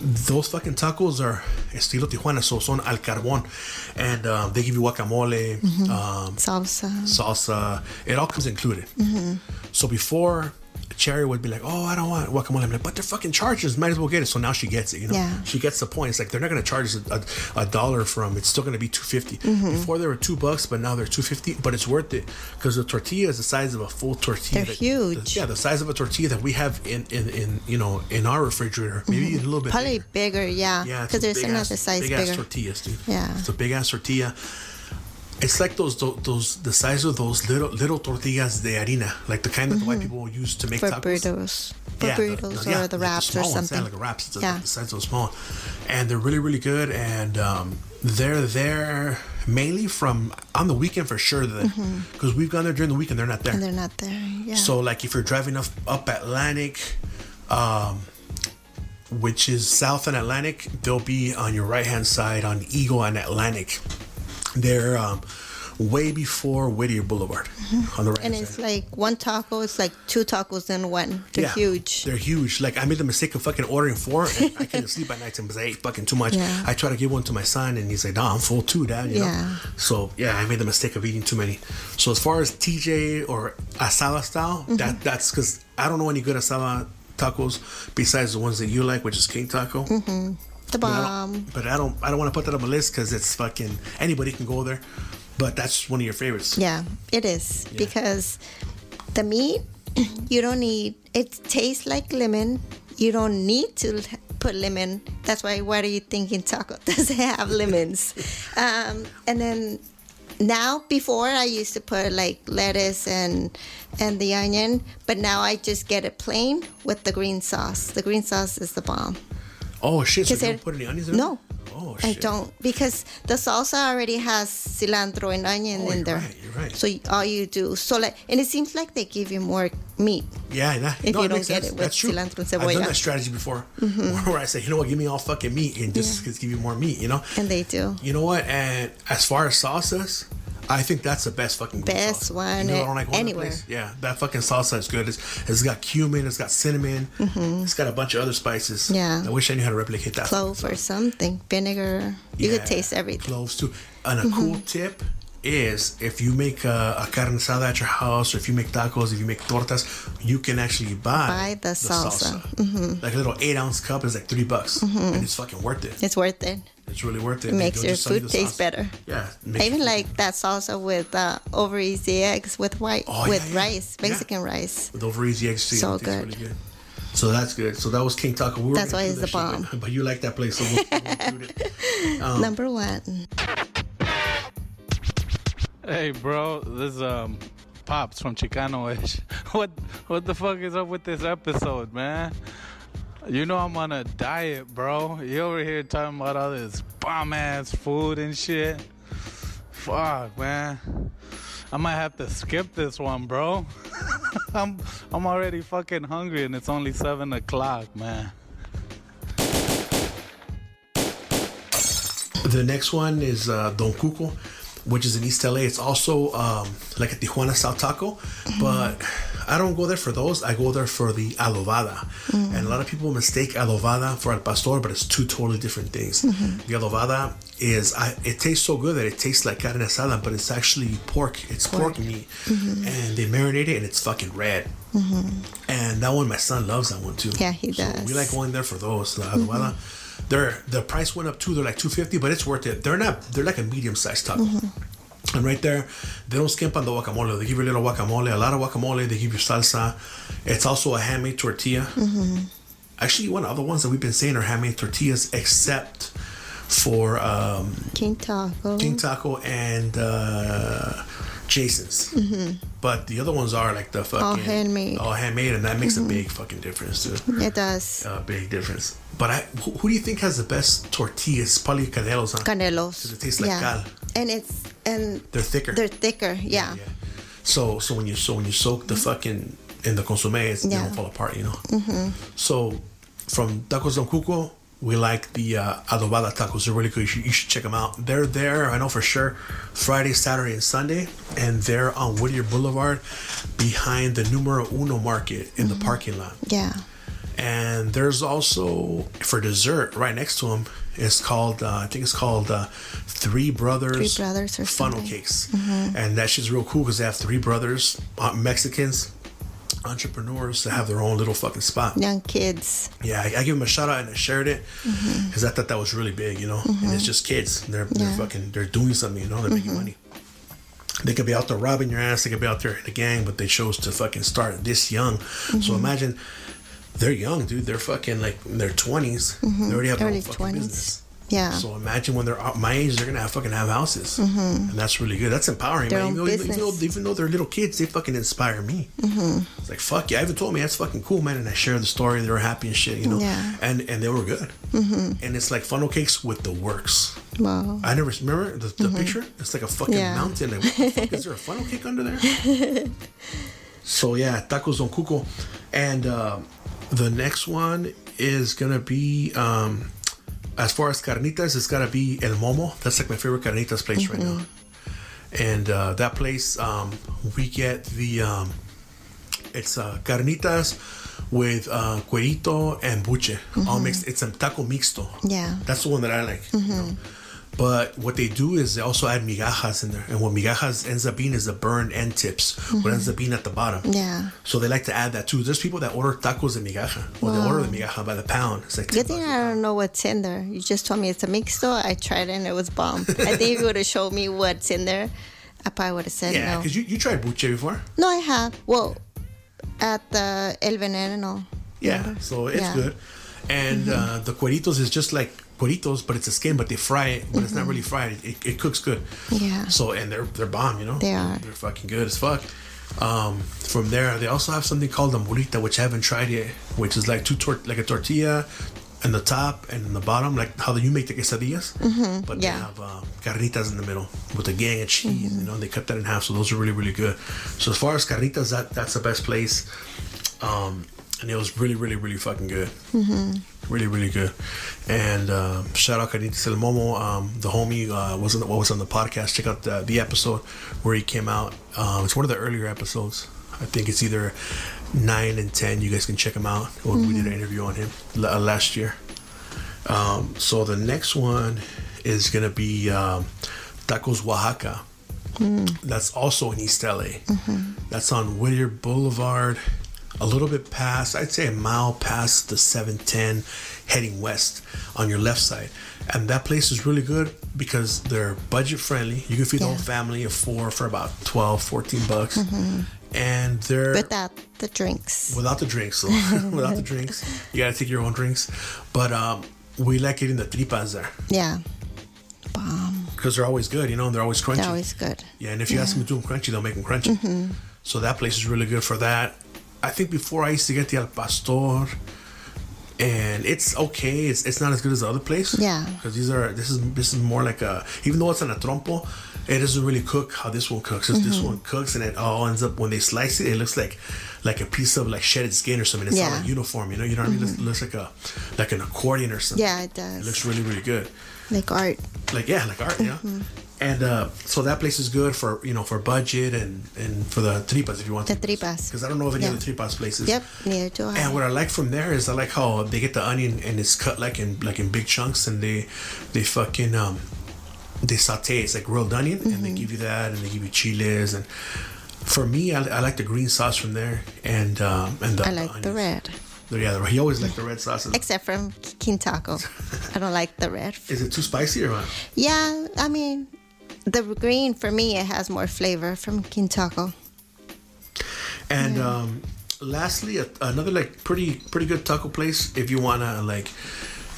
Speaker 1: those fucking tacos are estilo Tijuana, so son al carbón, and um, they give you guacamole, um,
Speaker 2: Salsa.
Speaker 1: salsa. It all comes included. So before. Cherry would be like, "Oh, I don't want guacamole." I'm like, "But they're fucking charges. Might as well get it." So now she gets it. You know,
Speaker 2: Yeah.
Speaker 1: she gets the point. It's like they're not going to charge us a, a, a dollar from. It's still going to be two mm-hmm. Before they were two bucks, but now they're two fifty. But it's worth it because the tortilla is the size of a full tortilla.
Speaker 2: They're
Speaker 1: that-
Speaker 2: huge.
Speaker 1: yeah, the size of a tortilla that we have in in, in you know in our refrigerator. Maybe mm-hmm. even a little bit.
Speaker 2: Probably
Speaker 1: bigger.
Speaker 2: bigger, yeah.
Speaker 1: Yeah,
Speaker 2: Because there's another size
Speaker 1: big
Speaker 2: bigger.
Speaker 1: ass tortillas, dude.
Speaker 2: Yeah.
Speaker 1: it's a big ass tortilla. It's like those, those the size of those little little tortillas de harina, like the kind that the white people use to make
Speaker 2: for
Speaker 1: tacos.
Speaker 2: burritos. For
Speaker 1: Yeah,
Speaker 2: burritos
Speaker 1: the- yeah,
Speaker 2: or the
Speaker 1: like
Speaker 2: wraps
Speaker 1: small
Speaker 2: or
Speaker 1: ones,
Speaker 2: something.
Speaker 1: Yeah, like wraps. It's
Speaker 2: Yeah.
Speaker 1: the size of small, and they're really really good. And um, they're there mainly from on the weekend for sure. Because we've gone there during the weekend, they're not there.
Speaker 2: Mm-hmm. And they're not there. Yeah.
Speaker 1: So like if you're driving up up Atlantic, um, which is South and Atlantic. They'll be on your right hand side on Eagle and Atlantic. They're um, way before Whittier Boulevard on the right
Speaker 2: Mm-hmm. And it's
Speaker 1: side.
Speaker 2: like one taco. It's like two tacos in one. They're huge.
Speaker 1: They're huge. Like I made the mistake of fucking ordering four, and I couldn't sleep at night because I ate fucking too much.
Speaker 2: Yeah.
Speaker 1: I tried to give one to my son, and he's like, "No, I'm full too, dad." You
Speaker 2: Yeah.
Speaker 1: know. So yeah, I made the mistake of eating too many. So as far as TJ or asada style,
Speaker 2: Mm-hmm.
Speaker 1: that that's because I don't know any good asada tacos besides the ones that you like, which is King Taco.
Speaker 2: The
Speaker 1: But I don't, but I don't, I don't want to put that on my list because it's fucking anybody can go there. But that's one of your favorites.
Speaker 2: Yeah, it is because the meat you don't need. It tastes like lemon. You don't need to put lemon. That's why. What are you thinking? Taco doesn't have lemons. Um, and then now, before I used to put like lettuce and and the onion, but now I just get it plain with the green sauce. The green sauce is the bomb.
Speaker 1: Oh shit! So you don't put any onions in
Speaker 2: no,
Speaker 1: it? Oh
Speaker 2: I don't because the salsa already has cilantro and onion
Speaker 1: Oh,
Speaker 2: in there.
Speaker 1: right, you're right.
Speaker 2: So all you do so like, and it seems like they give you more meat.
Speaker 1: Yeah, that,
Speaker 2: If
Speaker 1: no,
Speaker 2: you don't get
Speaker 1: sense.
Speaker 2: it with
Speaker 1: That's true.
Speaker 2: cilantro and
Speaker 1: I've done
Speaker 2: cebolla. Mm-hmm.
Speaker 1: that strategy before, where I say, you know what, give me all fucking meat and just, just give you more meat. You know,
Speaker 2: And they do.
Speaker 1: you know what? And as far as salsas, I think that's the best fucking
Speaker 2: Best
Speaker 1: sauce.
Speaker 2: one
Speaker 1: You know, I don't like
Speaker 2: anywhere.
Speaker 1: Yeah, that fucking salsa is good. It's, it's got cumin, it's got cinnamon, it's got a bunch of other spices.
Speaker 2: Mm-hmm. Yeah.
Speaker 1: I wish I knew how to replicate that.
Speaker 2: Clove or something, vinegar. You
Speaker 1: Yeah,
Speaker 2: could taste everything. Mm-hmm.
Speaker 1: Cloves too. And a cool tip is if you make a, a carne asada at your house, or if you make tacos, if you make tortas, you can actually buy,
Speaker 2: Buy the salsa. Mm-hmm.
Speaker 1: Like a little eight ounce cup is like three bucks, and it's fucking worth it.
Speaker 2: It's worth it.
Speaker 1: It's really worth it.
Speaker 2: It makes your
Speaker 1: just sell you
Speaker 2: food taste
Speaker 1: sauce.
Speaker 2: better.
Speaker 1: Yeah.
Speaker 2: I even
Speaker 1: your-
Speaker 2: like that salsa with uh, over easy eggs with white
Speaker 1: Oh,
Speaker 2: with
Speaker 1: yeah, yeah.
Speaker 2: rice,
Speaker 1: Yeah.
Speaker 2: Mexican rice.
Speaker 1: with over easy eggs. too,
Speaker 2: So good.
Speaker 1: Really good. So that's good. So that was King Taco. We
Speaker 2: That's why it's
Speaker 1: that
Speaker 2: the
Speaker 1: shit,
Speaker 2: bomb.
Speaker 1: But, but you like that place, so we'll, we'll it. Um,
Speaker 2: Number one.
Speaker 3: Hey, bro, this is um pops from Chicano Ish. What what the fuck is up with this episode, man? You know I'm on a diet, bro. You over here talking about all this bomb ass food and shit. Fuck, man. I might have to skip this one, bro. I'm I'm already fucking hungry and it's only seven o'clock, man.
Speaker 1: The next one is uh, Don Cuco, which is in East LA. It's also um, like a Tijuana style taco, but I don't go there for those. I go there for the adobada. Mm. And a lot of people mistake adobada for al pastor, but it's two totally different things. Mm-hmm. The adobada is, I, it tastes so good that it tastes like carne asada, but it's actually pork. It's pork, meat. Mm-hmm. And they marinate it and it's fucking red. Mm-hmm. And that one, my son loves that one too.
Speaker 2: Yeah, he
Speaker 1: So
Speaker 2: does.
Speaker 1: we like going there for those. The adobada. They're the price went up too. They're like two fifty, but it's worth it. They're not. They're like a medium sized taco. And right there, they don't skimp on the guacamole. They give you a little guacamole, a lot of guacamole. They give you salsa. It's also a handmade tortilla. Actually, one of the ones that we've been saying are handmade tortillas, except for um,
Speaker 2: King Taco.
Speaker 1: King Taco and uh, Jason's. But the other ones are like the fucking all
Speaker 2: handmade.
Speaker 1: all handmade, and that makes a big fucking difference, dude.
Speaker 2: It does.
Speaker 1: A big difference. But I, who, who do you think has the best tortillas? Probably Canelos, huh?
Speaker 2: Canelos.
Speaker 1: it tastes like
Speaker 2: yeah.
Speaker 1: cal.
Speaker 2: And it's and
Speaker 1: They're thicker.
Speaker 2: they're thicker. Yeah.
Speaker 1: yeah. So so when you so when you soak the fucking in the consomme, it's, they
Speaker 2: Yeah.
Speaker 1: don't fall apart, you know. Mm-hmm. So from Tacos Don Cuco, we like the uh, adobada tacos. They're really good. You should, you should check them out. They're there, I know for sure, Friday, Saturday, and Sunday, and they're on Whittier Boulevard, behind the Numero Uno Market in the parking lot.
Speaker 2: Yeah.
Speaker 1: And there's also for dessert right next to them. It's called uh, I think it's called uh, Three Brothers.
Speaker 2: Three Brothers or
Speaker 1: funnel
Speaker 2: something.
Speaker 1: cakes, and that shit's real cool because they have three brothers, uh, Mexicans, entrepreneurs that have their own little fucking spot.
Speaker 2: Young kids.
Speaker 1: Yeah, I, I give them a shout out and I shared it because I thought that was really big, you know. And it's just kids. They're they're fucking they're doing something, you know. They're making money. They could be out there robbing your ass. They could be out there in a gang, but they chose to fucking start this young. So imagine they're young, dude. They're fucking like in their 20s. They already have their own
Speaker 2: Early
Speaker 1: fucking
Speaker 2: 20s.
Speaker 1: business.
Speaker 2: Yeah.
Speaker 1: So imagine when they're my age, they're gonna have fucking have houses, and that's really good. That's empowering,
Speaker 2: Their
Speaker 1: man. Even though, even, though, even though they're little kids, they fucking inspire me. It's like fuck yeah. I even told me that's fucking cool, man. And I shared the story. They were happy and shit, you know.
Speaker 2: Yeah.
Speaker 1: And and they were good. Mm-hmm. And it's like funnel cakes with the works.
Speaker 2: Wow.
Speaker 1: I never remember the, the picture. It's like a fucking
Speaker 2: Yeah.
Speaker 1: mountain. Like, what the fuck, is there a funnel cake under there? so yeah, tacos Don Cuco, and uh, The next one is gonna be um, as far as carnitas, it's gotta be El Momo. That's like my favorite carnitas place right now. And uh, that place, um, we get the um, it's uh, carnitas with uh, cuerito and buche all mixed. It's a taco mixto.
Speaker 2: Yeah.
Speaker 1: That's the one that I like. you know. But what they do is they also add migajas in there, and what migajas ends up being is the burned end tips. What ends up being at the bottom.
Speaker 2: Yeah.
Speaker 1: So they like to add that too. There's people that order tacos de migaja, or they order the migaja by the pound. It's like
Speaker 2: Good thing. I don't know what's in there. You just told me it's a mixto. I tried it and it was bomb. I think if you would have showed me what's in there, I probably would have said
Speaker 1: Yeah,
Speaker 2: no.
Speaker 1: because you, you tried buche before.
Speaker 2: No, I have. Well, at the El Veneno.
Speaker 1: Yeah,
Speaker 2: Remember?
Speaker 1: so it's
Speaker 2: Yeah.
Speaker 1: good. And uh, the cueritos is just like cueritos, but it's a skin, but they fry it, but it's not really fried. It, it, it cooks good.
Speaker 2: Yeah.
Speaker 1: So and they're they're bomb, you know.
Speaker 2: They are.
Speaker 1: They're fucking good as fuck. Um, from there, they also have something called the mulita, which I haven't tried yet, which is like two tor- like a tortilla, in the top and in the bottom, like how you make the quesadillas. Mm-hmm. But
Speaker 2: yeah.
Speaker 1: they have uh, carnitas in the middle with a gang of cheese. You know, they cut that in half, so those are really really good. So as far as carnitas, that that's the best place. Um, and it was really, really, really fucking good. Mm-hmm. Really, really good. And uh, shout out Carnitas El Momo. Um, the homie uh, wasn't what was on the podcast. Check out the, the episode where he came out. Um, it's one of the earlier episodes. I think it's either nine and ten. You guys can check him out. When We did an interview on him l- uh, last year. Um, so the next one is gonna be um, Tacos Oaxaca. That's also in East LA. That's on Whittier Boulevard, a little bit past, I'd say a mile past the 710, heading west on your left side. And that place is really good because they're budget friendly. You can feed the whole family of four for about 12, 14 bucks. And they're
Speaker 2: Without the drinks.
Speaker 1: without the drinks, without the drinks, you gotta take your own drinks. But um, we like getting the tripas there
Speaker 2: Yeah. Bomb.
Speaker 1: because they're always good, you know, and they're always crunchy.
Speaker 2: They're always good.
Speaker 1: Yeah, and if you ask them to do them crunchy, they'll make them crunchy.
Speaker 2: Mm-hmm.
Speaker 1: So that place is really good for that. I think before I used to get the Al Pastor, and it's okay. It's, it's not as good as the other place.
Speaker 2: Yeah.
Speaker 1: because these are this is this is more like a even though it's on a trompo, it doesn't really cook how this one cooks.
Speaker 2: Mm-hmm.
Speaker 1: This one cooks and it all ends up when they slice it, it looks like like a piece of like shedded skin or something. It's not
Speaker 2: Yeah. Mm-hmm.
Speaker 1: like uniform, you know. You know what I mean? It looks, looks like a like an accordion or something.
Speaker 2: Yeah, it does.
Speaker 1: It looks really really good
Speaker 2: like art.
Speaker 1: like yeah, like art, yeah.
Speaker 2: Mm-hmm.
Speaker 1: And uh, so that place is good for you know for budget and and for the tripas if you want
Speaker 2: The tripas.
Speaker 1: because I don't know of any
Speaker 2: Yeah.
Speaker 1: other tripas places.
Speaker 2: Yep, neither do I.
Speaker 1: And what I like from there is I like how they get the onion and it's cut like in like in big chunks and they they fucking um they saute it's like grilled onion and
Speaker 2: Mm-hmm.
Speaker 1: they give you that and they give you chiles and for me I, I like the green sauce from there and um and the
Speaker 2: I like the
Speaker 1: onions.
Speaker 2: red.
Speaker 1: yeah the, he always like the red sauces
Speaker 2: Except from King Taco. I don't like the red.
Speaker 1: is it too spicy or what
Speaker 2: Yeah, I mean, the green for me, it has more flavor from King Taco.
Speaker 1: And um, lastly, a, another like pretty pretty good taco place if you wanna like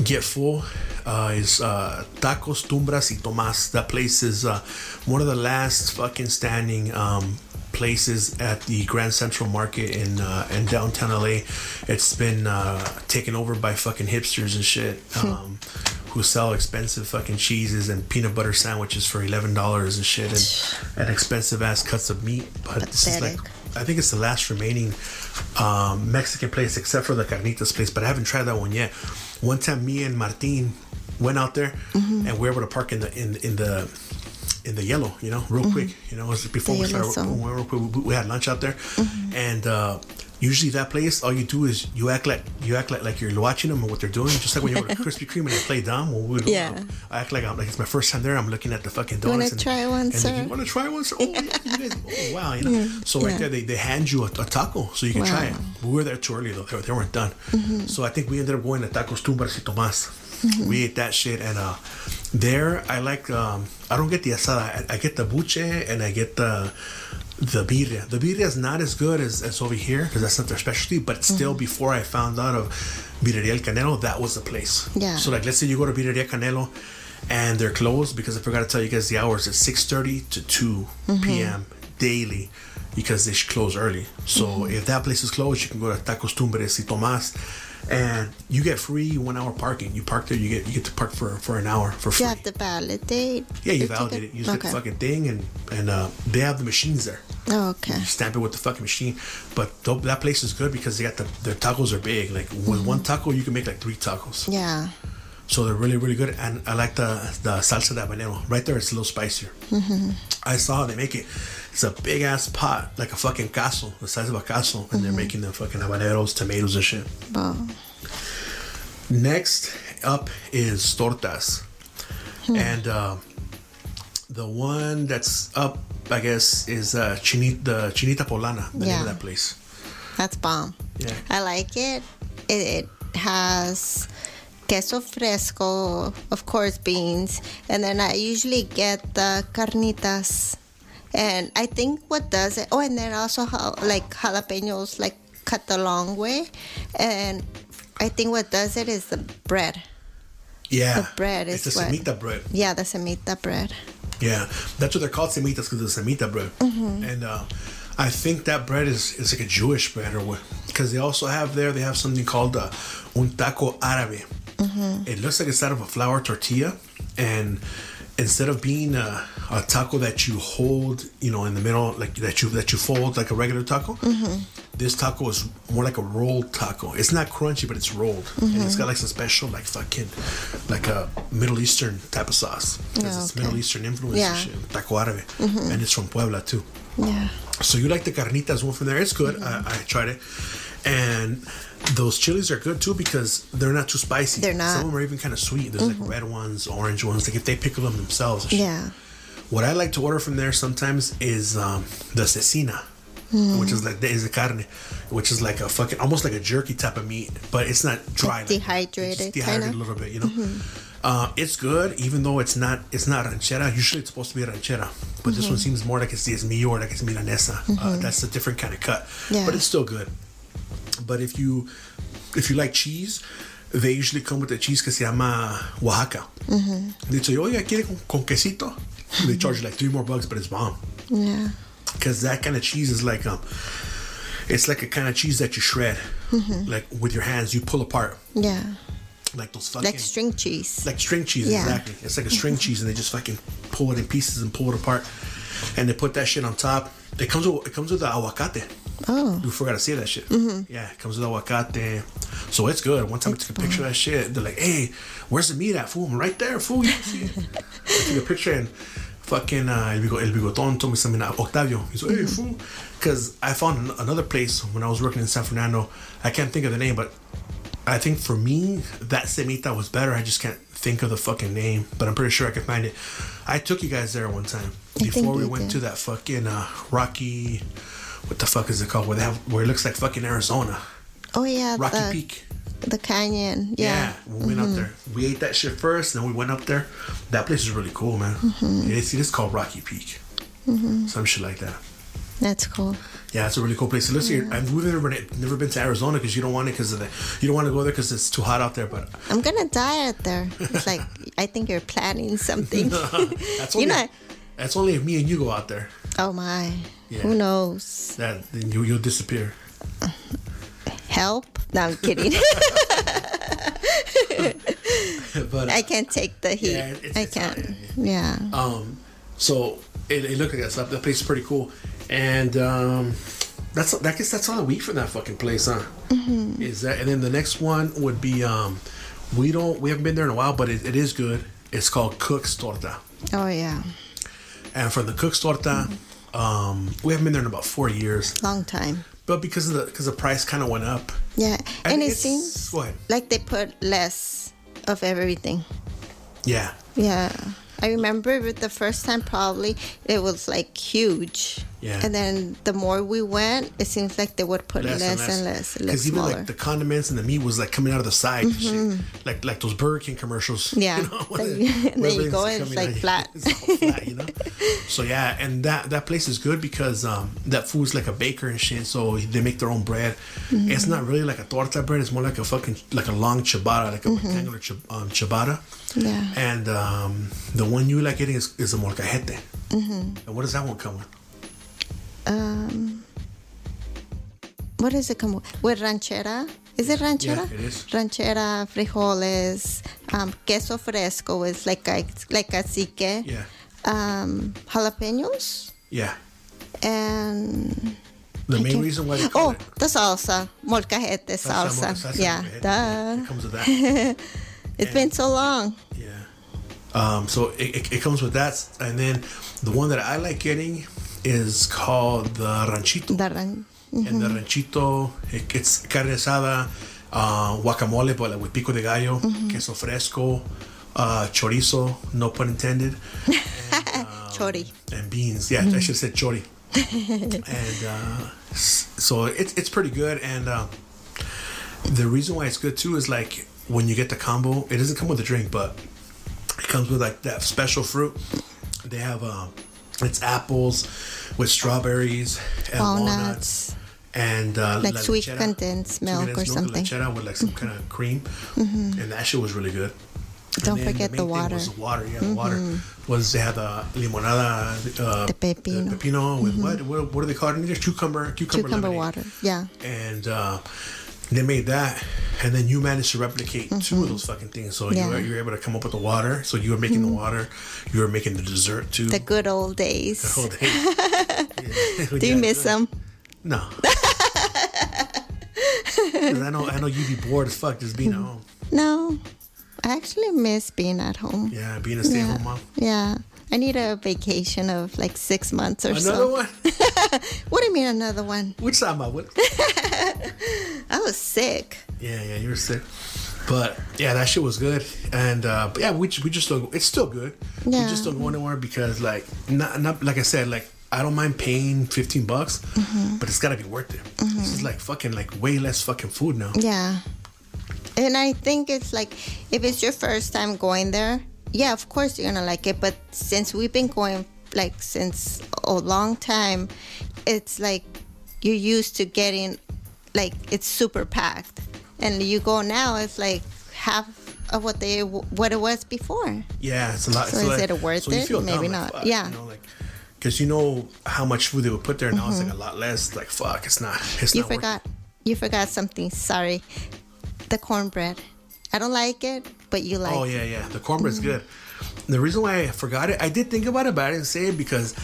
Speaker 1: get full uh, is uh, Tacos Tumbras y Tomás. That place is uh, one of the last fucking standing um, places at the Grand Central Market in uh, in downtown LA. It's been uh, taken over by fucking hipsters and shit. Um, who sell expensive fucking cheeses and peanut butter sandwiches for eleven dollars and shit and, and expensive ass cuts of meat. But this is like I think it's the last remaining um, Mexican place except for the carnitas place, but I haven't tried that one yet. One time, me and Martin went out there,
Speaker 2: Mm-hmm.
Speaker 1: and we were able to park in the in in the in the yellow, you know, real quick. You know, it was before
Speaker 2: Mm-hmm. The
Speaker 1: we started.
Speaker 2: Mm-hmm.
Speaker 1: when we, were- we, we had lunch out there, and uh, usually that place, all you do is you act like you act like, like you're watching them and what they're doing, just like when you go to Krispy Kreme and you play dumb. Well, we
Speaker 2: Yeah.
Speaker 1: I act like I'm like it's my first time there. I'm looking at the fucking donuts. wanna
Speaker 2: try one,
Speaker 1: and
Speaker 2: sir?
Speaker 1: You want to try one, sir? Oh, yeah, guys, oh wow, you know. So right
Speaker 2: yeah.
Speaker 1: there, they, they hand you a, a taco so you can try it. We were there too early though; they, they weren't done. So I think we ended up going to Tacos Tumbras y Tomás. We ate that shit, and uh, there I like. Um, I don't get the asada. I, I get the buche and I get the the birria. The birria is not as good as, as over here because that's not their specialty. But still, mm-hmm. before I found out of Birreria El Canelo, that was the place.
Speaker 2: Yeah.
Speaker 1: So like, let's say you go to Birreria Canelo. And they're closed because I forgot to tell you guys the hours. It's six thirty to 2 mm-hmm. p.m. daily because they should close early. So mm-hmm. if that place is closed, you can go to Tacos Tumbras y Tomás, and you get free one hour parking. You park there, you get you get to park for for an hour for free.
Speaker 2: You have to validate.
Speaker 1: yeah, you validate it. You just get the fucking thing, and and uh, they have the machines there.
Speaker 2: Oh, okay.
Speaker 1: You stamp it with the fucking machine. But th- that place is good because they got the their tacos are big. Like with one taco, you can make like three tacos.
Speaker 2: Yeah.
Speaker 1: So they're really, really good. And I like the the salsa de habanero. Right there, it's a little spicier. I saw how they make it. It's a big ass pot, like a fucking castle, the size of a castle. and they're making the fucking habaneros, tomatoes, and shit.
Speaker 2: Well,
Speaker 1: Next up is tortas, and uh, the one that's up, I guess, is uh, chinita, the chinita polana, the name
Speaker 2: Yeah.
Speaker 1: of that place.
Speaker 2: that's bomb.
Speaker 1: Yeah.
Speaker 2: I like it. It, it has queso fresco, of course, beans, and then I usually get the carnitas. And I think what does it? Oh, and then also how like jalapenos, like cut the long way, and I think what does it is the bread.
Speaker 1: Yeah,
Speaker 2: The bread
Speaker 1: it's
Speaker 2: is
Speaker 1: the
Speaker 2: what-
Speaker 1: semita bread.
Speaker 2: Yeah, the semita bread.
Speaker 1: Yeah, that's what they're called semitas because it's semita bread.
Speaker 2: Mm-hmm.
Speaker 1: And uh, I think that bread is, is like a Jewish bread or what? Because they also have there, they have something called uh, un taco árabe.
Speaker 2: Mm-hmm.
Speaker 1: It looks like it's out of a flour tortilla. And instead of being a, a taco that you hold, you know, in the middle, like that you that you fold like a regular taco,
Speaker 2: Mm-hmm.
Speaker 1: this taco is more like a rolled taco. It's not crunchy, but it's rolled.
Speaker 2: Mm-hmm.
Speaker 1: And it's got like some special, like fucking, like a Middle Eastern type of sauce. 'Cause
Speaker 2: Oh,
Speaker 1: it's
Speaker 2: okay.
Speaker 1: Middle Eastern influence
Speaker 2: Yeah. Mm-hmm.
Speaker 1: shit taco árabe, and it's from Puebla too.
Speaker 2: Yeah.
Speaker 1: So you like the carnitas one from there? It's good.
Speaker 2: Mm-hmm.
Speaker 1: I, I tried it, and those chilies are good too because they're not too spicy.
Speaker 2: They're not. Mm-hmm.
Speaker 1: Some of them are even kind of sweet. There's like red ones, orange ones. Like if they pickle them themselves.
Speaker 2: Yeah.
Speaker 1: What I like to order from there sometimes is um, the cecina.
Speaker 2: Mm.
Speaker 1: Which is like the is the carne, which is like a fucking almost like a jerky type of meat, but it's not dry. like-
Speaker 2: dehydrated,
Speaker 1: it's dehydrated
Speaker 2: kinda?
Speaker 1: a little bit, you know. Uh, it's good, even though it's not it's not ranchera. Usually it's supposed to be ranchera, but this one seems more like it's it's mío or like it's milanesa. Uh, that's a different kind of cut,
Speaker 2: Yeah.
Speaker 1: but it's still good. But if you if you like cheese, they usually come with a cheese que se llama Oaxaca. Mm-hmm. They say, oye, ¿quiere con, con quesito? They charge you like three more bucks, but it's bomb.
Speaker 2: Yeah.
Speaker 1: Because that kind of cheese is like um, it's like a kind of cheese that you shred, mm-hmm. like with your hands, you pull apart,
Speaker 2: Yeah.
Speaker 1: like those fucking
Speaker 2: Like string cheese.
Speaker 1: like string cheese,
Speaker 2: Yeah.
Speaker 1: exactly. It's like a string mm-hmm. cheese, and they just fucking pull it in pieces and pull it apart, and they put that shit on top. It comes with it comes with the aguacate.
Speaker 2: Oh.
Speaker 1: You forgot to say that shit. Yeah, it comes with aguacate, so it's good. One time I took a picture of that shit. They're like, "Hey, where's the meat at, fool? I'm right there, fool. You see it." I took a picture and fucking uh, el, bigo, el bigotón told me something. Octavio, he's like, "Hey, fool," because I found an- another place when I was working in San Fernando. I can't think of the name, but I think for me that semita was better. I just can't think of the fucking name, but I'm pretty sure I can find it. I took you guys there one time
Speaker 2: I
Speaker 1: before we
Speaker 2: you
Speaker 1: went
Speaker 2: did.
Speaker 1: to that fucking uh, Rocky. What the fuck is it called? Where they have where it looks like fucking Arizona,
Speaker 2: Oh yeah.
Speaker 1: Rocky
Speaker 2: the,
Speaker 1: Peak.
Speaker 2: The canyon.
Speaker 1: Yeah,
Speaker 2: Yeah. Mm-hmm.
Speaker 1: we went up there. We ate that shit first, then we went up there. That place is really cool, man.
Speaker 2: Mm-hmm.
Speaker 1: It is, it is called Rocky Peak, some shit like that.
Speaker 2: That's cool.
Speaker 1: Yeah, it's a really cool place. So listen, I've we've never been, never been to Arizona because you don't want it because of the you don't want to go there because it's too hot out there. But
Speaker 2: I'm gonna die out there. It's like I think you're planning something.
Speaker 1: that's
Speaker 2: you know.
Speaker 1: that's only if me and you go out there.
Speaker 2: Oh my.
Speaker 1: Yeah.
Speaker 2: Who knows?
Speaker 1: That then you you'll disappear.
Speaker 2: Help? No, I'm kidding.
Speaker 1: but
Speaker 2: I can't take the heat.
Speaker 1: Yeah, it's-
Speaker 2: I
Speaker 1: it's
Speaker 2: can't. Yeah.
Speaker 1: um, so it, it looked like that stuff. That place is pretty cool, and um, that's I guess that's all I eat from that fucking place, huh?
Speaker 2: Mm-hmm.
Speaker 1: Is that and then the next one would be um, we don't we haven't been there in a while, but it, it is good. It's called Cook's Torta,
Speaker 2: Oh yeah.
Speaker 1: and from the Cook's Torta, um, we haven't been there in about four years,
Speaker 2: Long time.
Speaker 1: but because of the because the price kind of went up.
Speaker 2: Yeah.
Speaker 1: I
Speaker 2: And it seems
Speaker 1: ahead.
Speaker 2: like they put less of everything.
Speaker 1: Yeah,
Speaker 2: Yeah. I remember the first time probably it was like huge.
Speaker 1: Yeah.
Speaker 2: And then the more we went, it seems like they would put less, and less, less,
Speaker 1: Because even
Speaker 2: smaller. Mm-hmm.
Speaker 1: like the condiments and the meat was like coming out of the side, shit. like like those Burger King commercials.
Speaker 2: Yeah.
Speaker 1: you know,
Speaker 2: Like,
Speaker 1: where-
Speaker 2: and
Speaker 1: where
Speaker 2: then you go it's like
Speaker 1: out-
Speaker 2: flat.
Speaker 1: It's all flat, you know. so yeah, and that that place is good because um, that food's like a baker and shit. So they make their own bread.
Speaker 2: Mm-hmm.
Speaker 1: It's not really like a torta bread. It's more like a fucking like a long ciabatta, like a
Speaker 2: Mm-hmm.
Speaker 1: rectangular chib- um, ciabatta.
Speaker 2: Yeah.
Speaker 1: And um, the one you like eating is, is a molcajete.
Speaker 2: Mm-hmm.
Speaker 1: And what does that one come with?
Speaker 2: Um, what is it come with? With ranchera Is it ranchera?
Speaker 1: Yeah, it is.
Speaker 2: Ranchera, frijoles, um, queso fresco is like a, like cacique.
Speaker 1: Yeah.
Speaker 2: Um, jalapenos
Speaker 1: Yeah.
Speaker 2: and
Speaker 1: The main reason why they call
Speaker 2: oh,
Speaker 1: it
Speaker 2: the salsa, molcajete salsa.
Speaker 1: salsa,
Speaker 2: yeah, duh.
Speaker 1: It comes with that.
Speaker 2: It's been so long.
Speaker 1: Yeah. Um, so it, it, it comes with that, and then the one that I like getting is called the ranchito.
Speaker 2: The ran-
Speaker 1: And the ranchito, it, it's carne asada, uh, guacamole, but like with pico de gallo, queso fresco, uh, chorizo, no pun intended,
Speaker 2: chori.
Speaker 1: and beans. Yeah, I should have said chori. and uh, so it's it's pretty good. And uh, the reason why it's good too is like when you get the combo, it doesn't come with a drink, but it comes with like that special fruit. They have um, it's apples with strawberries and walnuts.
Speaker 2: Walnuts.
Speaker 1: And uh,
Speaker 2: Like sweet
Speaker 1: lechera.
Speaker 2: condensed
Speaker 1: Sweet
Speaker 2: milk or
Speaker 1: condensed
Speaker 2: something.
Speaker 1: with like some kind of cream, and that shit was really good.
Speaker 2: Don't forget the
Speaker 1: thing
Speaker 2: water.
Speaker 1: Was the water, yeah, the water was they had the limonada, uh,
Speaker 2: The pepino.
Speaker 1: the pepino with what, what? What do they call it? in Cucumber, cucumber,
Speaker 2: Cucumber
Speaker 1: lemonade.
Speaker 2: water. Yeah.
Speaker 1: And uh, they made that, and then you managed to replicate two of mm-hmm. those fucking things. So you, were, you were able to come up with the water. So you were making the mm-hmm. water, you were making the dessert too.
Speaker 2: The good old days.
Speaker 1: The whole day. Yeah.
Speaker 2: Do you miss them?
Speaker 1: No. I know, I know you'd be bored as fuck just being at mm-hmm. home.
Speaker 2: No. I actually miss being at home.
Speaker 1: Yeah, being a stay-at-home mom.
Speaker 2: Yeah. I need a vacation of like six months or
Speaker 1: Another
Speaker 2: so.
Speaker 1: Another one?
Speaker 2: What do you mean another one?
Speaker 1: Which time I what?
Speaker 2: I was sick.
Speaker 1: Yeah, yeah, you were sick. But yeah, that shit was good, and uh, but yeah, we we just don't. It's still good. We just don't go anywhere because like not not like I said like I don't mind paying fifteen bucks,
Speaker 2: Mm-hmm.
Speaker 1: but it's gotta be worth it. This is like fucking like way less fucking food now.
Speaker 2: Yeah. And I think it's like if it's your first time going there, yeah, of course you're gonna like it. But since we've been going like since a long time, it's like you're used to getting like it's super packed, and you go now, it's like half of what they what it was before.
Speaker 1: Yeah, it's a lot.
Speaker 2: So
Speaker 1: it's
Speaker 2: is
Speaker 1: like,
Speaker 2: it worth
Speaker 1: so
Speaker 2: it? Maybe not.
Speaker 1: Like, fuck,
Speaker 2: Yeah.
Speaker 1: you know, like because you know how much food they would put there. Now it's like mm-hmm. a lot less. Like fuck, it's not. It's
Speaker 2: You
Speaker 1: not worth
Speaker 2: forgot. You forgot something. Sorry, the cornbread. I don't like it, but you oh, like.
Speaker 1: Oh yeah, yeah. The cornbread's good. The reason why I forgot it, I did think about it, but I didn't say it because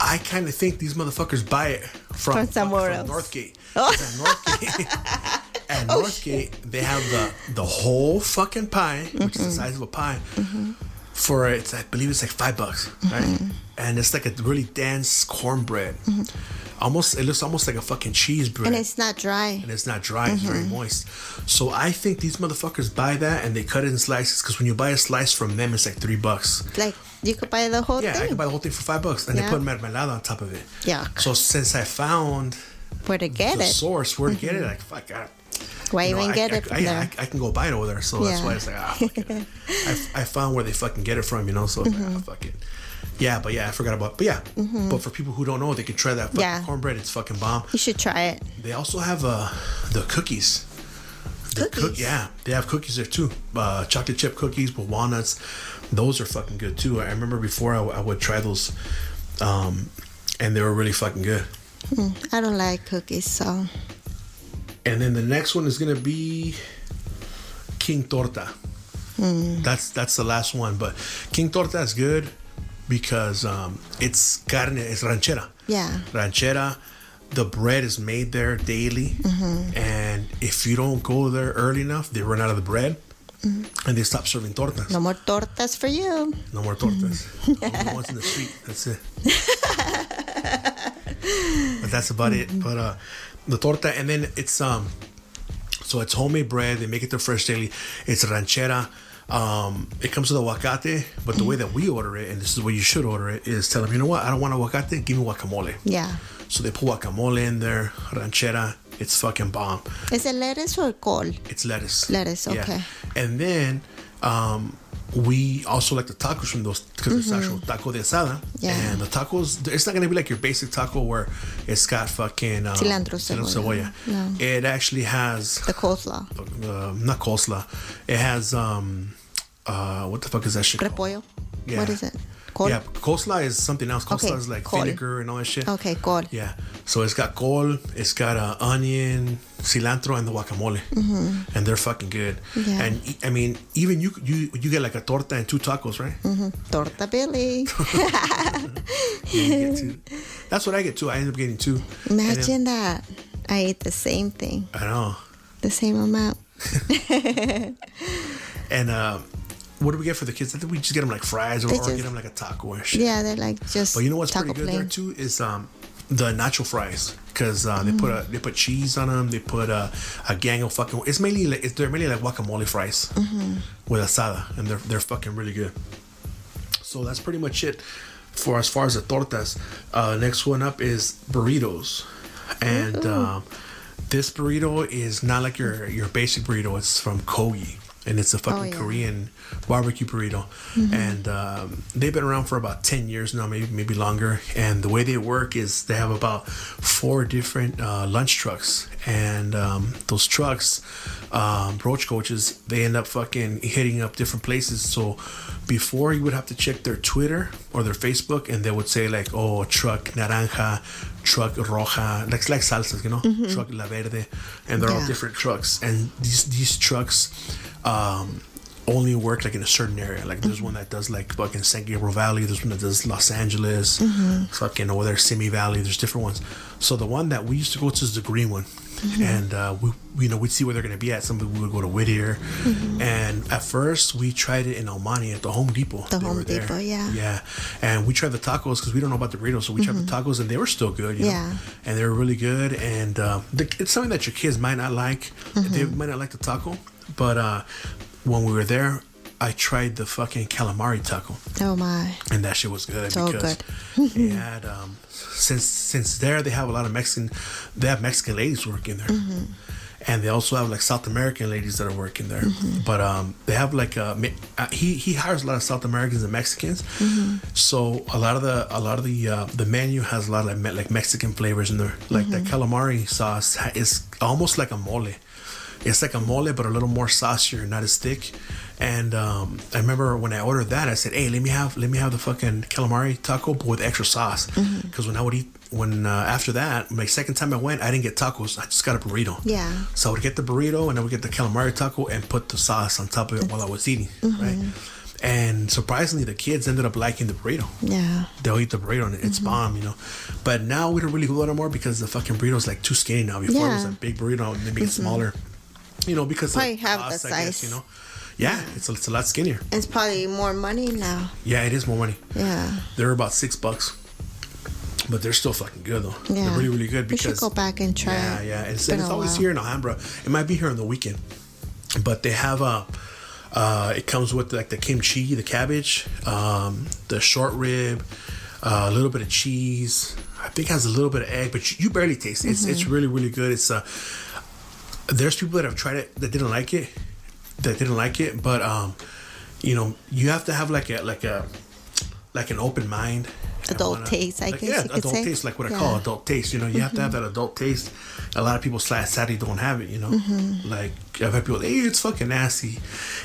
Speaker 1: I kind of think these motherfuckers buy it from,
Speaker 2: From somewhere
Speaker 1: from
Speaker 2: else.
Speaker 1: Northgate.
Speaker 2: Oh.
Speaker 1: At Northgate, at oh, Northgate, they have the the whole fucking pie, which is the mm-hmm. size of a pie, mm-hmm. For it's I believe it's like five bucks, right? Mm-hmm. And it's like a really dense cornbread. Mm-hmm. Almost, it looks almost like a fucking cheese bread
Speaker 2: And it's not dry.
Speaker 1: and it's not dry; it's very mm-hmm. moist. So I think these motherfuckers buy that and they cut it in slices because when you buy a slice from them, it's like three bucks.
Speaker 2: Like you could buy the whole
Speaker 1: Yeah, I
Speaker 2: thing.
Speaker 1: can buy the whole thing for five bucks, and
Speaker 2: Yeah.
Speaker 1: they put mermelada on top of it.
Speaker 2: Yeah.
Speaker 1: So since I found
Speaker 2: Where to get
Speaker 1: the
Speaker 2: it?
Speaker 1: source, where to get it, like fuck, I,
Speaker 2: Why
Speaker 1: you know,
Speaker 2: even
Speaker 1: I,
Speaker 2: get
Speaker 1: I,
Speaker 2: it
Speaker 1: I,
Speaker 2: there?
Speaker 1: I, I can go buy it over there. So that's why it's like ah. I, I found where they fucking get it from, you know. So it's
Speaker 2: Mm-hmm.
Speaker 1: like, ah, fuck it. Yeah, but yeah, I forgot about. But yeah, but for people who don't know, they can try that fucking
Speaker 2: Mm-hmm. Yeah.
Speaker 1: cornbread. It's fucking bomb.
Speaker 2: you should try it.
Speaker 1: They also have uh the cookies. The cook-
Speaker 2: Cookies?
Speaker 1: yeah, they have cookies there too. Uh, chocolate chip cookies with walnuts. Those are fucking good too. I remember before I would try those, um, and they were really fucking good.
Speaker 2: I don't like cookies, so
Speaker 1: And then the next one is gonna be King Torta. That's that's the last one, but King Torta is good because um, it's carne, it's ranchera.
Speaker 2: yeah.
Speaker 1: ranchera. The bread is made there daily, and if you don't go there early enough, they run out of the bread, and they stop serving tortas.
Speaker 2: No more tortas for you.
Speaker 1: No more tortas. Only ones in the street. That's it. but that's about it. But uh, the torta, and then it's um, so it's homemade bread. They make it there fresh daily. It's ranchera. Um, it comes with the aguacate, but the way that we order it, and this is the way you should order it, is tell them, you know what, I don't want aguacate, give me guacamole.
Speaker 2: Yeah.
Speaker 1: So they put guacamole in there, ranchera. It's fucking bomb.
Speaker 2: Is it lettuce or col?
Speaker 1: It's lettuce.
Speaker 2: Lettuce, okay.
Speaker 1: And then um, we also like the tacos from those because it's actual taco de asada.
Speaker 2: Mm-hmm. Yeah.
Speaker 1: And the tacos, it's not gonna be like your basic taco where it's got fucking um,
Speaker 2: Cilantro, cebolla. No.
Speaker 1: It actually has
Speaker 2: The coleslaw.
Speaker 1: uh, not coleslaw. It has um, uh, what the fuck is that shit?
Speaker 2: Repollo.
Speaker 1: Yeah.
Speaker 2: What is it? Col.
Speaker 1: Yeah, coleslaw is something else. Coleslaw
Speaker 2: Okay,
Speaker 1: is like
Speaker 2: col.
Speaker 1: vinegar and all that shit.
Speaker 2: Okay, col.
Speaker 1: Yeah. So it's got col, it's got uh, onion, cilantro, and the guacamole, and they're fucking good.
Speaker 2: Mm-hmm. Yeah.
Speaker 1: And I mean, even you you you get like a torta and two tacos, right?
Speaker 2: Mm-hmm. Torta
Speaker 1: get two. That's what I get too. I end up getting two. And then-
Speaker 2: Imagine that. I ate the same thing,
Speaker 1: I know.
Speaker 2: the same amount.
Speaker 1: And uh, what do we get for the kids? I think we just get them like fries or, or get them like a taco or shit.
Speaker 2: Yeah, they're like just.
Speaker 1: But you know what's pretty good
Speaker 2: plain.
Speaker 1: there too is um, the nacho fries because uh, they put a, they put cheese on them. They put a, a gang of fucking. It's mainly like it's, they're mainly like guacamole fries
Speaker 2: Mm-hmm.
Speaker 1: with asada, and they're they're fucking really good. So that's pretty much it for as far as the tortas. Uh, next one up is burritos, and um, this burrito is not like your your basic burrito. It's from Kogi, and it's a fucking
Speaker 2: Oh, yeah.
Speaker 1: Korean barbecue burrito, and um, they've been around for about ten years now, maybe maybe longer. And the way they work is they have about four different uh, lunch trucks, and um, those trucks, um, roach coaches, they end up fucking hitting up different places. So before you would have to check their Twitter or their Facebook, and they would say like, "Oh, truck naranja." Truck roja, like like salsas, you know, truck la verde, and they're all different trucks. And these these trucks, um, only work like in a certain area. Like there's one that does like fucking San Gabriel Valley. There's one that does Los Angeles, fucking over there Simi Valley. There's different ones. So the one that we used to go to is the green one, and uh, we you know we'd see where they're gonna be at. Some people would go to Whittier, and at first we tried it in Almani at the Home Depot.
Speaker 2: The
Speaker 1: They
Speaker 2: Home
Speaker 1: were there.
Speaker 2: Depot, yeah.
Speaker 1: yeah. And we tried the tacos because we don't know about the burritos, so we tried the tacos and they were still good. You know?
Speaker 2: Yeah.
Speaker 1: and they were really good. And uh, the, it's something that your kids might not like. They might not like the taco, but uh, when we were there, I tried the fucking calamari taco,
Speaker 2: Oh my.
Speaker 1: and that shit was good
Speaker 2: So
Speaker 1: because they had um, since since there they have a lot of Mexican, they have Mexican ladies working there. And they also have like South American ladies that are working there, but um, they have like uh, he he hires a lot of South Americans and Mexicans, so a lot of the a lot of the uh, the menu has a lot of like, like Mexican flavors in there. Like the calamari sauce is almost like a mole. It's like a mole, but a little more saucier, not as thick. And um, I remember when I ordered that, I said, "Hey, let me have let me have the fucking calamari taco, but with extra sauce." Because when I would eat, when uh, after that, my second time I went, I didn't get tacos. I just got a burrito.
Speaker 2: Yeah.
Speaker 1: So I would get the burrito and I would get the calamari taco and put the sauce on top of it while I was eating, right? And surprisingly, the kids ended up liking the burrito.
Speaker 2: Yeah.
Speaker 1: They'll eat the burrito and it's bomb, you know. But now we don't really go anymore because the fucking burrito's like too skinny now. Before it was a big burrito and they make it smaller, you know, because of
Speaker 2: Probably have the
Speaker 1: I guess,
Speaker 2: size.
Speaker 1: you know. Yeah, it's a, it's a lot skinnier.
Speaker 2: It's probably more money now.
Speaker 1: Yeah, it is more money.
Speaker 2: Yeah.
Speaker 1: They're about six bucks, but they're still fucking good though.
Speaker 2: Yeah.
Speaker 1: They're really really good
Speaker 2: We should go back and try.
Speaker 1: Yeah, yeah. And it's, it's always
Speaker 2: while.
Speaker 1: here in Alhambra. It might be here on the weekend, but they have a. Uh, it comes with like the kimchi, the cabbage, um, the short rib, uh, a little bit of cheese. I think it has a little bit of egg, but you, you barely taste it. It's,
Speaker 2: Mm-hmm.
Speaker 1: it's really really good. It's uh, there's people that have tried it that didn't like it, that didn't like it, but um, you know, you have to have like a like a like an open mind.
Speaker 2: Adult
Speaker 1: wanna-
Speaker 2: taste, I
Speaker 1: like,
Speaker 2: guess
Speaker 1: Yeah,
Speaker 2: you could
Speaker 1: adult taste, like what I call adult taste. You know, you have to have that mm-hmm. adult taste. A lot of people sadly don't have it. You know, mm-hmm. like I've had people, hey, it's fucking nasty,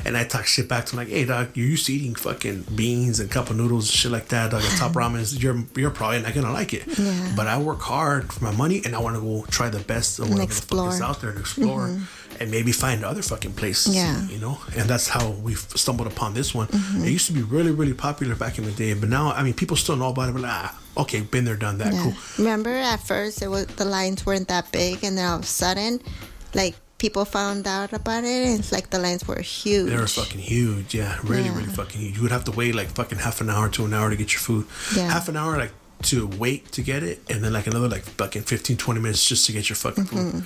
Speaker 1: and I talk shit back to them like, hey, dog, you're used to eating fucking beans and cup of noodles and shit like that. Dog, top ramen, you're you're probably not gonna like it.
Speaker 2: Yeah.
Speaker 1: But I work hard for my money, and I want to go try the best of whatever the fuck is out there and explore. Mm-hmm. And maybe find other fucking places,
Speaker 2: Yeah.
Speaker 1: you know, and that's how we stumbled upon this one.
Speaker 2: Mm-hmm.
Speaker 1: It used to be really, really popular back in the day, but now, I mean, people still know about it. But ah, okay, been there, done that.
Speaker 2: Yeah.
Speaker 1: Cool.
Speaker 2: Remember at first it was the lines weren't that big and then all of a sudden like people found out about it and it's like the lines were huge.
Speaker 1: They were fucking huge, yeah, really,
Speaker 2: Yeah.
Speaker 1: really fucking huge. You would have to wait like fucking half an hour to an hour to get your food.
Speaker 2: Yeah.
Speaker 1: Half an hour like to wait to get it, and then like another like fucking 15, 20 minutes just to get your fucking
Speaker 2: Mm-hmm.
Speaker 1: food.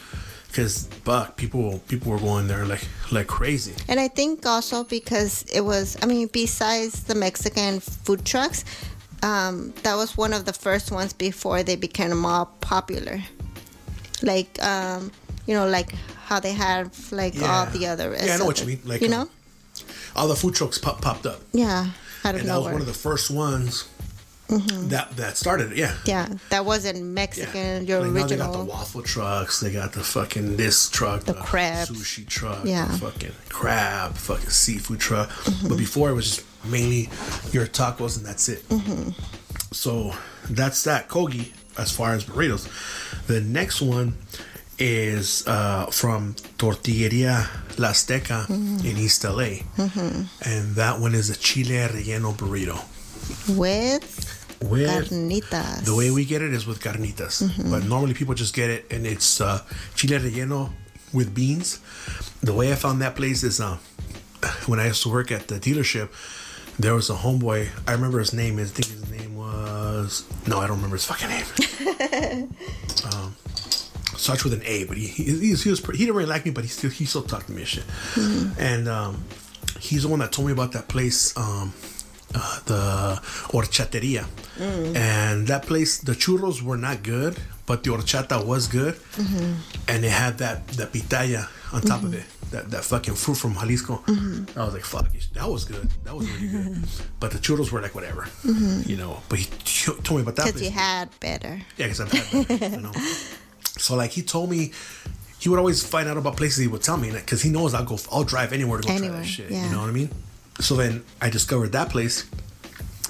Speaker 1: Because buck people people were going there like like crazy.
Speaker 2: And I think also because it was, I mean, besides the Mexican food trucks, um, that was one of the first ones before they became more popular. Like, um, you know, like how they have like all the other.
Speaker 1: Yeah, I know what you mean. Like,
Speaker 2: you
Speaker 1: um,
Speaker 2: know,
Speaker 1: All the food trucks pop, popped up,
Speaker 2: yeah, out of
Speaker 1: and that was one of the first ones that that started it. Yeah.
Speaker 2: Mm-hmm. yeah, that wasn't
Speaker 1: Yeah.
Speaker 2: Mexican. Your
Speaker 1: Like now they got the waffle trucks. They got the fucking this truck, the,
Speaker 2: crab
Speaker 1: sushi truck,
Speaker 2: Yeah. Mm-hmm.
Speaker 1: the fucking crab, fucking seafood truck. But before it was just mainly your tacos, and that's it. So that's that kogi as far as burritos. The next one is uh, from Tortilleria La Azteca in East LA, and that one is a chile relleno burrito.
Speaker 2: With
Speaker 1: With
Speaker 2: carnitas.
Speaker 1: the way we get it is with carnitas, but normally people just get it and it's uh, chile relleno with beans. The way I found that place is uh, when I used to work at the dealership. There was a homeboy. I remember his name. I think his name was no, I don't remember his fucking name. um, starts with an A, but he he, he, was, he was pretty, he didn't really like me, but he still he still talked to me and shit. And um, he's the one that told me about that place. Um, uh, the horchateria mm. and that place the churros were not good but the horchata was good mm-hmm. and it had that that pitaya on top of mm-hmm. it that, that fucking fruit from Jalisco mm-hmm. I was like fuck that was good that was really good but the churros were like whatever you know but he told me about that
Speaker 2: Because you had better.
Speaker 1: Yeah, because I've had better. you know. So like he told me, he would always find out about places. He would tell me because he knows I'll go, I'll drive anywhere to go try that shit.
Speaker 2: yeah.
Speaker 1: You know what I mean? So then I discovered that place,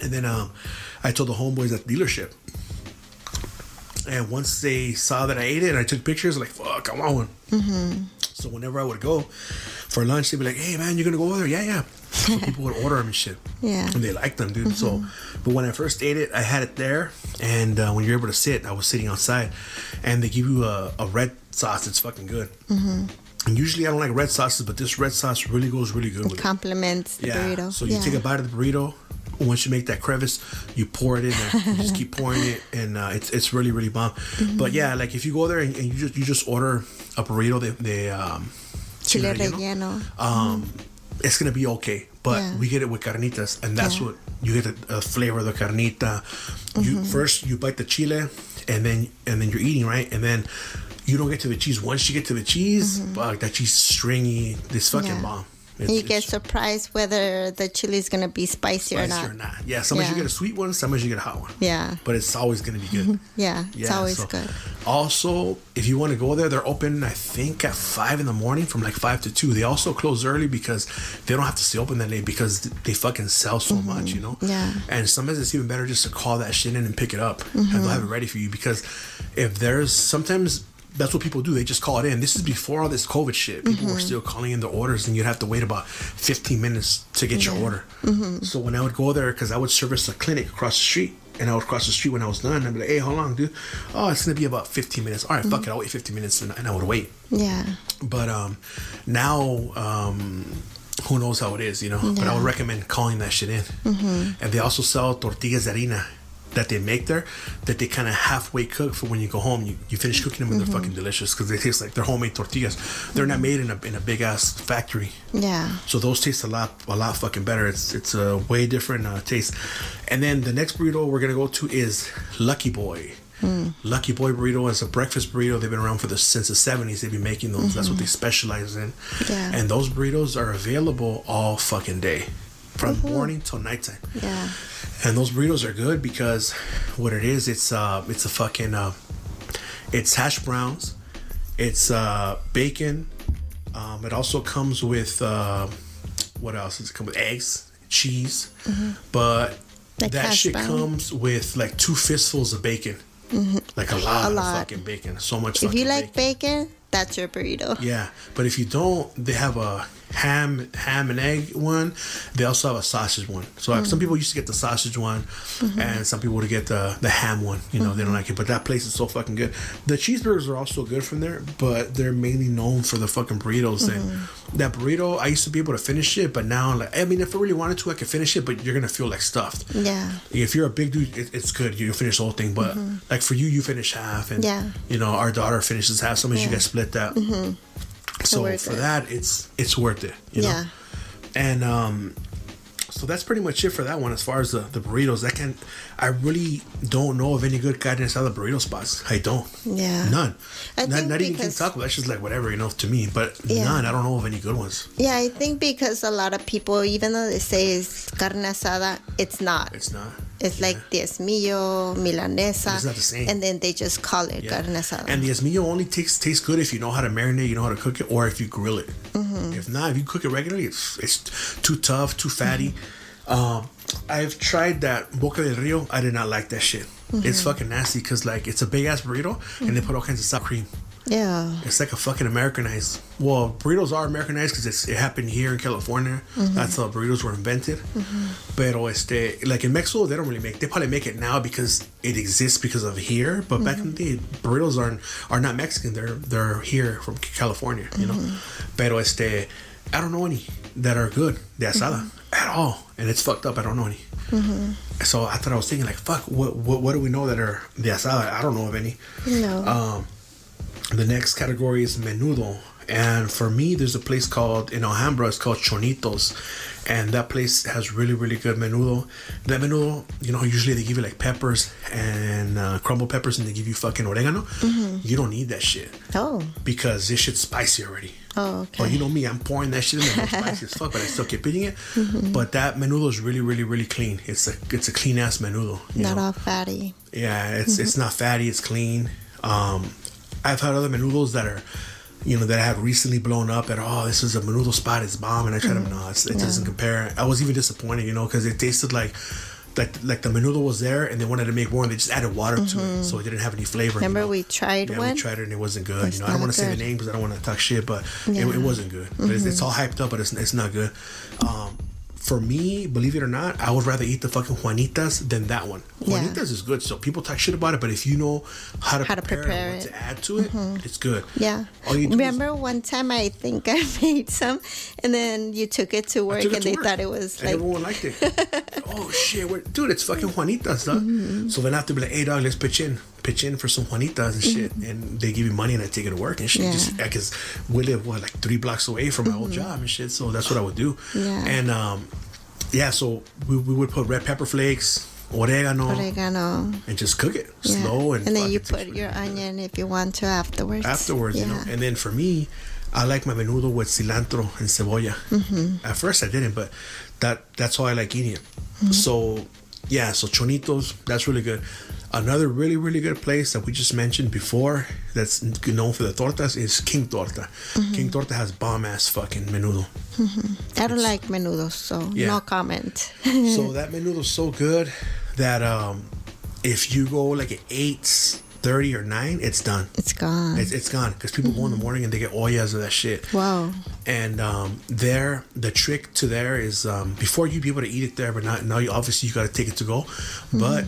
Speaker 1: and then um, I told the homeboys at the dealership. And once they saw that I ate it, and I took pictures. Like fuck, I want one.
Speaker 2: Mm-hmm.
Speaker 1: So whenever I would go for lunch, they'd be like, "Hey man, you're gonna go over there?" Yeah, yeah. So people would order them and shit.
Speaker 2: Yeah.
Speaker 1: And they liked them, dude. So, but when I first ate it, I had it there, and uh, when you're able to sit, I was sitting outside, and they give you a, a red sauce. It's fucking good. Mm-hmm. Usually I don't like red sauces, but this red sauce really goes really good with it.
Speaker 2: Compliments the
Speaker 1: Yeah.
Speaker 2: burrito.
Speaker 1: So you
Speaker 2: yeah.
Speaker 1: take a bite of the burrito. Once you make that crevice, you pour it in there. you just keep pouring it, and uh, it's it's really really bomb.
Speaker 2: Mm-hmm.
Speaker 1: But yeah, like if you go there and, and you just you just order a burrito, they, they um,
Speaker 2: Chile relleno.
Speaker 1: um, it's gonna be okay. But
Speaker 2: Yeah.
Speaker 1: we get it with carnitas, and that's what you get a, a flavor of the carnita. You first you bite the chile, and then and then you're eating right, and then you don't get to the cheese. Once you get to the cheese, fuck, that cheese is stringy. This fucking
Speaker 2: Yeah.
Speaker 1: bomb.
Speaker 2: And you get surprised whether the chili is gonna be spicy, or
Speaker 1: spicy
Speaker 2: not.
Speaker 1: or not. Yeah, sometimes you get a sweet one, sometimes you get a hot one.
Speaker 2: Yeah.
Speaker 1: But it's always gonna be good.
Speaker 2: Yeah, it's always
Speaker 1: so-
Speaker 2: good.
Speaker 1: Also, if you want to go there, they're open. I think at five in the morning, from like five to two. They also close early because they don't have to stay open that late because they fucking sell so much, you know.
Speaker 2: Mm-hmm. Yeah.
Speaker 1: And sometimes it's even better just to call that shit in and pick it up, and
Speaker 2: Mm-hmm.
Speaker 1: and they'll have it ready for you. Because if there's sometimes that's what people do. They just call it in. This is before all this COVID shit. People
Speaker 2: Mm-hmm.
Speaker 1: were still calling in their orders, and you'd have to wait about 15 minutes to get your order.
Speaker 2: Mm-hmm.
Speaker 1: So when I would go there, because I would service a clinic across the street, and I would cross the street when I was done, I'd be like, "Hey, how long, dude? Oh, it's gonna be about 15 minutes. All right, fuck it, I'll wait 15 minutes," and, and I would wait.
Speaker 2: Yeah.
Speaker 1: But um, now, um, who knows how it is, you know? But I would recommend calling that shit in.
Speaker 2: Mm-hmm.
Speaker 1: And they also sell tortillas de harina that they make there that they kind of halfway cook for when you go home. You, you finish cooking them and
Speaker 2: Mm-hmm.
Speaker 1: they're fucking delicious because they taste like they're homemade tortillas. They're not made in a, in a big ass factory.
Speaker 2: Yeah.
Speaker 1: So those taste a lot, a lot fucking better. It's it's a way different uh, taste. And then the next burrito we're gonna go to is Lucky Boy. Lucky Boy burrito is a breakfast burrito. They've been around for the since the seventies. They've been making those. That's what they specialize in.
Speaker 2: Yeah.
Speaker 1: And those burritos are available all fucking day, from morning till nighttime.
Speaker 2: Yeah.
Speaker 1: And those burritos are good because what it is, it's uh, it's a fucking uh, it's hash browns, it's uh, bacon. Um, it also comes with uh, what else? Does it come with eggs, cheese, but
Speaker 2: Mm-hmm. Like
Speaker 1: that shit
Speaker 2: brown?
Speaker 1: comes with like two fistfuls of bacon, like a lot,
Speaker 2: A
Speaker 1: of fucking bacon. So much.
Speaker 2: If you like
Speaker 1: bacon.
Speaker 2: bacon, that's your burrito.
Speaker 1: Yeah, but if you don't, they have a ham ham and egg one. They also have a sausage one. So like, some mm. people used to get the sausage one, mm-hmm. and some people would get the the ham one. You know, they don't mm-hmm. like it, but that place is so fucking good. The cheeseburgers are also good from there, but they're mainly known for the fucking burritos. And mm-hmm. that burrito, I used to be able to finish it, but now like I mean, if I really wanted to, I could finish it, but you're gonna feel like stuffed.
Speaker 2: Yeah.
Speaker 1: If you're a big dude, it, it's good. You finish the whole thing, but like for you, you finish half, and
Speaker 2: Mm-hmm. Yeah.
Speaker 1: you know our daughter finishes half. Sometimes you
Speaker 2: Yeah.
Speaker 1: guys split that. So for
Speaker 2: it.
Speaker 1: that, it's it's worth it. You know?
Speaker 2: Yeah.
Speaker 1: And um, so that's pretty much it for that one. As far as the, the burritos, I can I really don't know of any good carne asada burrito spots. I don't.
Speaker 2: Yeah.
Speaker 1: None.
Speaker 2: I
Speaker 1: not
Speaker 2: think
Speaker 1: not even King
Speaker 2: because-
Speaker 1: Taco. That's just like whatever you know to me. But
Speaker 2: Yeah.
Speaker 1: none. I don't know of any good ones.
Speaker 2: Yeah, I think because a lot of people, even though they say it's carne asada, it's not.
Speaker 1: It's not.
Speaker 2: It's
Speaker 1: Yeah.
Speaker 2: like diezmillo, milanesa,
Speaker 1: It's not the same.
Speaker 2: and then they just call it
Speaker 1: Yeah.
Speaker 2: carne asada.
Speaker 1: And the esmillo only tastes tastes good if you know how to marinate, you know how to cook it, or if you grill it.
Speaker 2: Mm-hmm.
Speaker 1: If not, if you cook it regularly, it's it's too tough, too fatty. Um, I've tried that Boca del Rio. I did not like that shit. It's fucking nasty because like it's a big ass burrito and they put all kinds of sour cream.
Speaker 2: Yeah.
Speaker 1: It's like a fucking Americanized. Well, burritos are Americanized because it happened here in California. Mm-hmm. That's how burritos were invented. Mm-hmm. Pero este, like in Mexico, they don't really make. They probably make it now because it exists because of here. But back in the mm-hmm. day, burritos aren't are not Mexican. They're they're here from California. You know. Pero este, I don't know any that are good de asada at all, and it's fucked up. I don't know any. So I thought I was thinking like, fuck, what what, what do we know that are de asada? I don't know of any.
Speaker 2: No.
Speaker 1: Um, the next category is menudo. And for me, there's a place called in Alhambra. It's called Chonitos, and that place has really, really good menudo. That menudo, you know, usually they give you like peppers and uh, crumbled peppers, and they give you fucking oregano. You don't need that shit
Speaker 2: oh.
Speaker 1: because this shit's spicy already.
Speaker 2: Oh, okay.
Speaker 1: Oh, you know me, I'm pouring that shit in there, spicy as fuck, but I still keep eating it.
Speaker 2: Mm-hmm.
Speaker 1: But that menudo is really, really, really clean. It's a, it's a clean ass menudo. you
Speaker 2: Not
Speaker 1: know?
Speaker 2: all fatty.
Speaker 1: Yeah, it's it's not fatty. It's clean. Um, I've had other menudos that are, you know, that have recently blown up. And oh, this is a menudo spot. It's bomb. And I try them. no, it's, it doesn't compare. I was even disappointed, you know, because it tasted like. Like, like the menudo was there and they wanted to make more and they just added water to it so it didn't have any flavor. you
Speaker 2: Remember
Speaker 1: know?
Speaker 2: we tried
Speaker 1: yeah,
Speaker 2: one?
Speaker 1: we tried it and it wasn't good.
Speaker 2: It's
Speaker 1: you know, I don't want to say the name because I don't want to talk shit, but it,
Speaker 2: Yeah. Mm-hmm.
Speaker 1: it wasn't good. But it's, it's all hyped up, but it's, it's not good. Um, for me, believe it or not, I would rather eat the fucking Juanitas than that one.
Speaker 2: Yeah.
Speaker 1: Juanitas is good, so people talk shit about it, but if you know how to,
Speaker 2: How to
Speaker 1: prepare,
Speaker 2: prepare
Speaker 1: what
Speaker 2: it. Mm-hmm.
Speaker 1: to add to it, it's good.
Speaker 2: Yeah.
Speaker 1: Do is-
Speaker 2: Remember one time I think I made some and then you took it to work
Speaker 1: it
Speaker 2: and
Speaker 1: to
Speaker 2: they
Speaker 1: work,
Speaker 2: thought it was
Speaker 1: and
Speaker 2: like
Speaker 1: everyone liked it. oh shit, dude, it's fucking Juanitas, dog.
Speaker 2: Mm-hmm.
Speaker 1: So then I have to be like, hey, dog, let's pitch in, pitch in for some Juanitas and shit, and they give me money and I take it to work and shit.
Speaker 2: Mm-hmm. Yeah.
Speaker 1: Just because we live what like three blocks away from my old job and shit, so that's what I would do.
Speaker 2: Mm-hmm. Yeah.
Speaker 1: And um, yeah, so we, we would put red pepper flakes, oregano,
Speaker 2: oregano.
Speaker 1: and just cook it
Speaker 2: Yeah.
Speaker 1: slow and.
Speaker 2: and then you put your onion if you want to afterwards.
Speaker 1: afterwards, you know. And then for me, I like my menudo with cilantro and cebolla.
Speaker 2: Mm-hmm.
Speaker 1: At first, I didn't, but that that's how I like eating it.
Speaker 2: Mm-hmm.
Speaker 1: So, yeah, so chonitos, that's really good. Another really really good place that we just mentioned before that's known for the tortas is King Torta.
Speaker 2: Mm-hmm.
Speaker 1: King Torta has bomb ass fucking menudo.
Speaker 2: I don't like menudo, so
Speaker 1: Yeah.
Speaker 2: no comment.
Speaker 1: so that menudo's so good that um, if you go like at eight thirty or nine, it's done.
Speaker 2: it's gone.
Speaker 1: It's, it's gone because people go in the morning and they get ollas of that shit.
Speaker 2: wow.
Speaker 1: And um, there, the trick to there is um, before you be able to eat it there, but not now. You obviously you got to take it to go, but